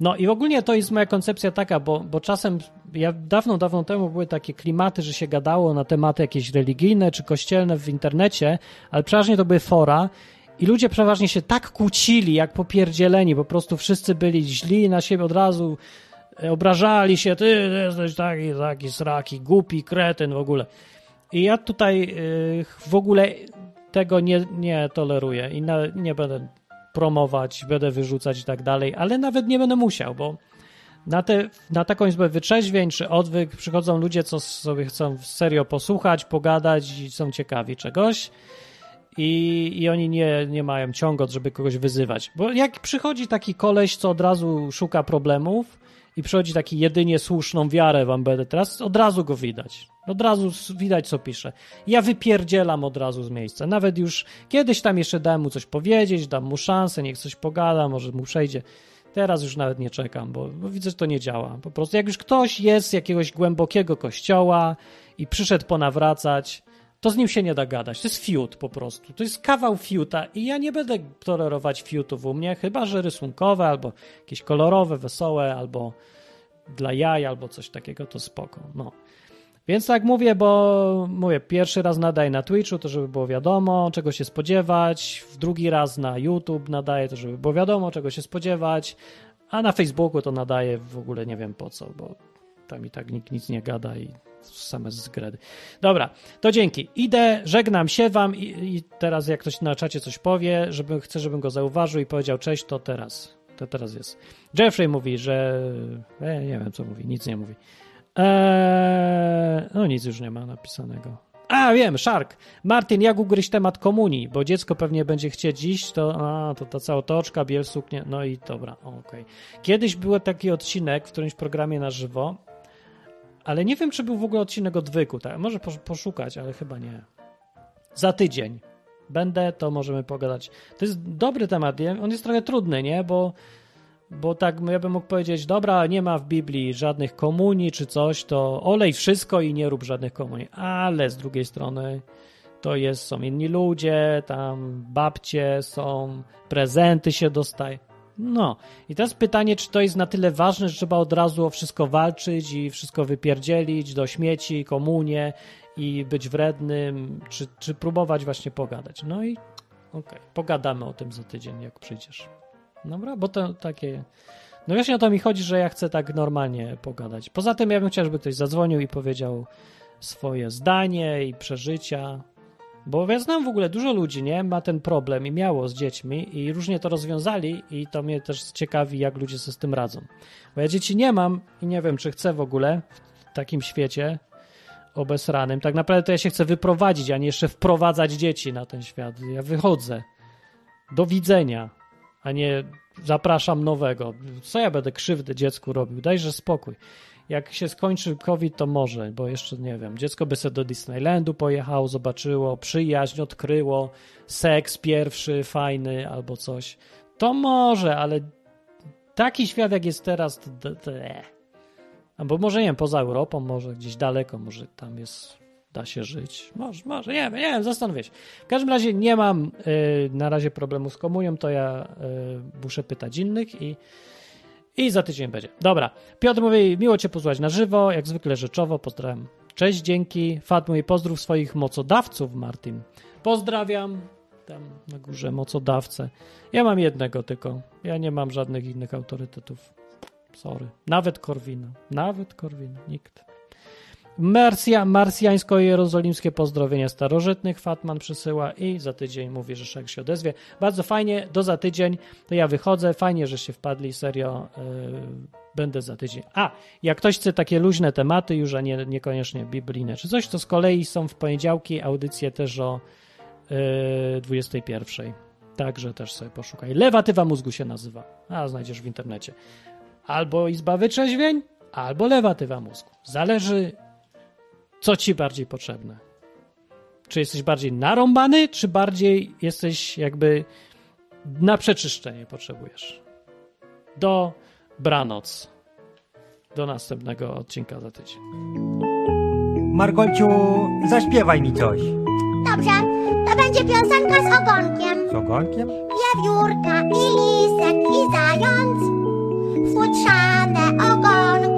No i ogólnie to jest moja koncepcja taka, bo, bo czasem, ja dawno, dawno temu były takie klimaty, że się gadało na tematy jakieś religijne czy kościelne w internecie, ale przeważnie to były fora i ludzie przeważnie się tak kłócili, jak popierdzieleni, po prostu wszyscy byli źli na siebie od razu, obrażali się, ty jesteś taki, taki sraki, głupi, kretyn w ogóle. I ja tutaj y, w ogóle tego nie, nie toleruję i na, nie będę promować, będę wyrzucać i tak dalej, ale nawet nie będę musiał, bo na, te, na taką izbę wytrzeźwień czy odwyk przychodzą ludzie, co sobie chcą serio posłuchać, pogadać i są ciekawi czegoś i, i oni nie, nie mają ciągot, żeby kogoś wyzywać. Bo jak przychodzi taki koleś, co od razu szuka problemów i przychodzi taki jedynie słuszną wiarę wam będę teraz, od razu go widać. Od razu widać, co pisze. Ja wypierdzielam od razu z miejsca. Nawet już kiedyś tam jeszcze dałem mu coś powiedzieć, dam mu szansę, niech coś pogada, może mu przejdzie. Teraz już nawet nie czekam, bo, bo widzę, że to nie działa. Po prostu jak już ktoś jest z jakiegoś głębokiego kościoła i przyszedł ponawracać, to z nim się nie da gadać. To jest fiut po prostu. To jest kawał fiuta i ja nie będę tolerować fiutów u mnie, chyba że rysunkowe albo jakieś kolorowe, wesołe, albo dla jaj, albo coś takiego, to spoko. No. Więc tak mówię, bo mówię, pierwszy raz nadaję na Twitchu, to żeby było wiadomo, czego się spodziewać, w drugi raz na YouTube nadaję, to żeby było wiadomo, czego się spodziewać, a na Facebooku to nadaję w ogóle nie wiem po co, bo tam i tak nikt nic nie gada i same zgredy. Dobra, to dzięki. Idę, żegnam się wam i, i teraz jak ktoś na czacie coś powie, żeby, chce, żebym go zauważył i powiedział cześć, to teraz. To teraz jest. Jeffrey mówi, że... E, nie wiem, co mówi, nic nie mówi. Eee, no nic już nie ma napisanego. A, wiem, Shark. Martin, jak ugryźć temat komunii? Bo dziecko pewnie będzie chcieć iść, to, a, to ta cała otoczka, biel suknie, no i dobra, okej. Kiedyś był taki odcinek w którymś programie na żywo, ale nie wiem, czy był w ogóle odcinek odwyku. Tak? Może posz- poszukać, ale chyba nie. Za tydzień będę, to możemy pogadać. To jest dobry temat, on jest trochę trudny, nie? Bo, bo tak ja bym mógł powiedzieć, dobra, nie ma w Biblii żadnych komunii czy coś, to olej wszystko i nie rób żadnych komunii. Ale z drugiej strony to jest, są inni ludzie, tam babcie są, prezenty się dostaje. No i teraz pytanie, czy to jest na tyle ważne, że trzeba od razu o wszystko walczyć i wszystko wypierdzielić do śmieci, komunie i być wrednym, czy, czy próbować właśnie pogadać. No i okej, pogadamy o tym za tydzień, jak przyjdziesz. Dobra, bo to takie... No właśnie o to mi chodzi, że ja chcę tak normalnie pogadać. Poza tym ja bym chciał, żeby ktoś zadzwonił i powiedział swoje zdanie i przeżycia. Bo ja znam w ogóle dużo ludzi, nie? Ma ten problem i miało z dziećmi i różnie to rozwiązali i to mnie też ciekawi, jak ludzie sobie z tym radzą. Bo ja dzieci nie mam i nie wiem, czy chcę w ogóle w takim świecie obesranym. Tak naprawdę to ja się chcę wyprowadzić, a nie jeszcze wprowadzać dzieci na ten świat. Ja wychodzę. Do widzenia, a nie zapraszam nowego. Co ja będę krzywdy dziecku robił? Dajże spokój. Jak się skończy COVID, to może, bo jeszcze nie wiem. Dziecko by sobie do Disneylandu pojechało, zobaczyło, przyjaźń odkryło, seks pierwszy, fajny albo coś. To może, ale taki świat jak jest teraz, to, to e. Albo może nie wiem, poza Europą, może gdzieś daleko, może tam jest, da się żyć. Może, może, nie wiem, nie wiem, zastanowię się. W każdym razie nie mam y, na razie problemu z komunią, to ja y, muszę pytać innych i i za tydzień będzie. Dobra. Piotr mówi, miło Cię posłuchać na żywo, jak zwykle rzeczowo, pozdrawiam. Cześć, dzięki. Fat mówi, pozdrów swoich mocodawców, Martin. Pozdrawiam. Tam na górze mocodawcę. Ja mam jednego tylko. Ja nie mam żadnych innych autorytetów. Sorry. Nawet Korwina. Nawet Korwina. Nikt. Marsja, marsjańsko-jerozolimskie pozdrowienia starożytnych Fatman przysyła i za tydzień mówi, że Szek się odezwie. Bardzo fajnie, do za tydzień, to ja wychodzę, fajnie, że się wpadli, serio, yy, będę za tydzień. A, jak ktoś chce takie luźne tematy już, a nie, niekoniecznie biblijne czy coś, to z kolei są w poniedziałki audycje też o yy, 21. Także też sobie poszukaj. Lewatywa mózgu się nazywa. A znajdziesz w internecie. Albo izba wytrzeźwień, albo lewatywa mózgu. Zależy, co ci bardziej potrzebne. Czy jesteś bardziej narąbany, czy bardziej jesteś jakby na przeczyszczenie potrzebujesz. Do branoc. Do następnego odcinka za tydzień. Margolciu, zaśpiewaj mi coś. Dobrze, to będzie piosenka z ogonkiem. Z ogonkiem? Wiewiórka i lisek i zając Futrzane ogonki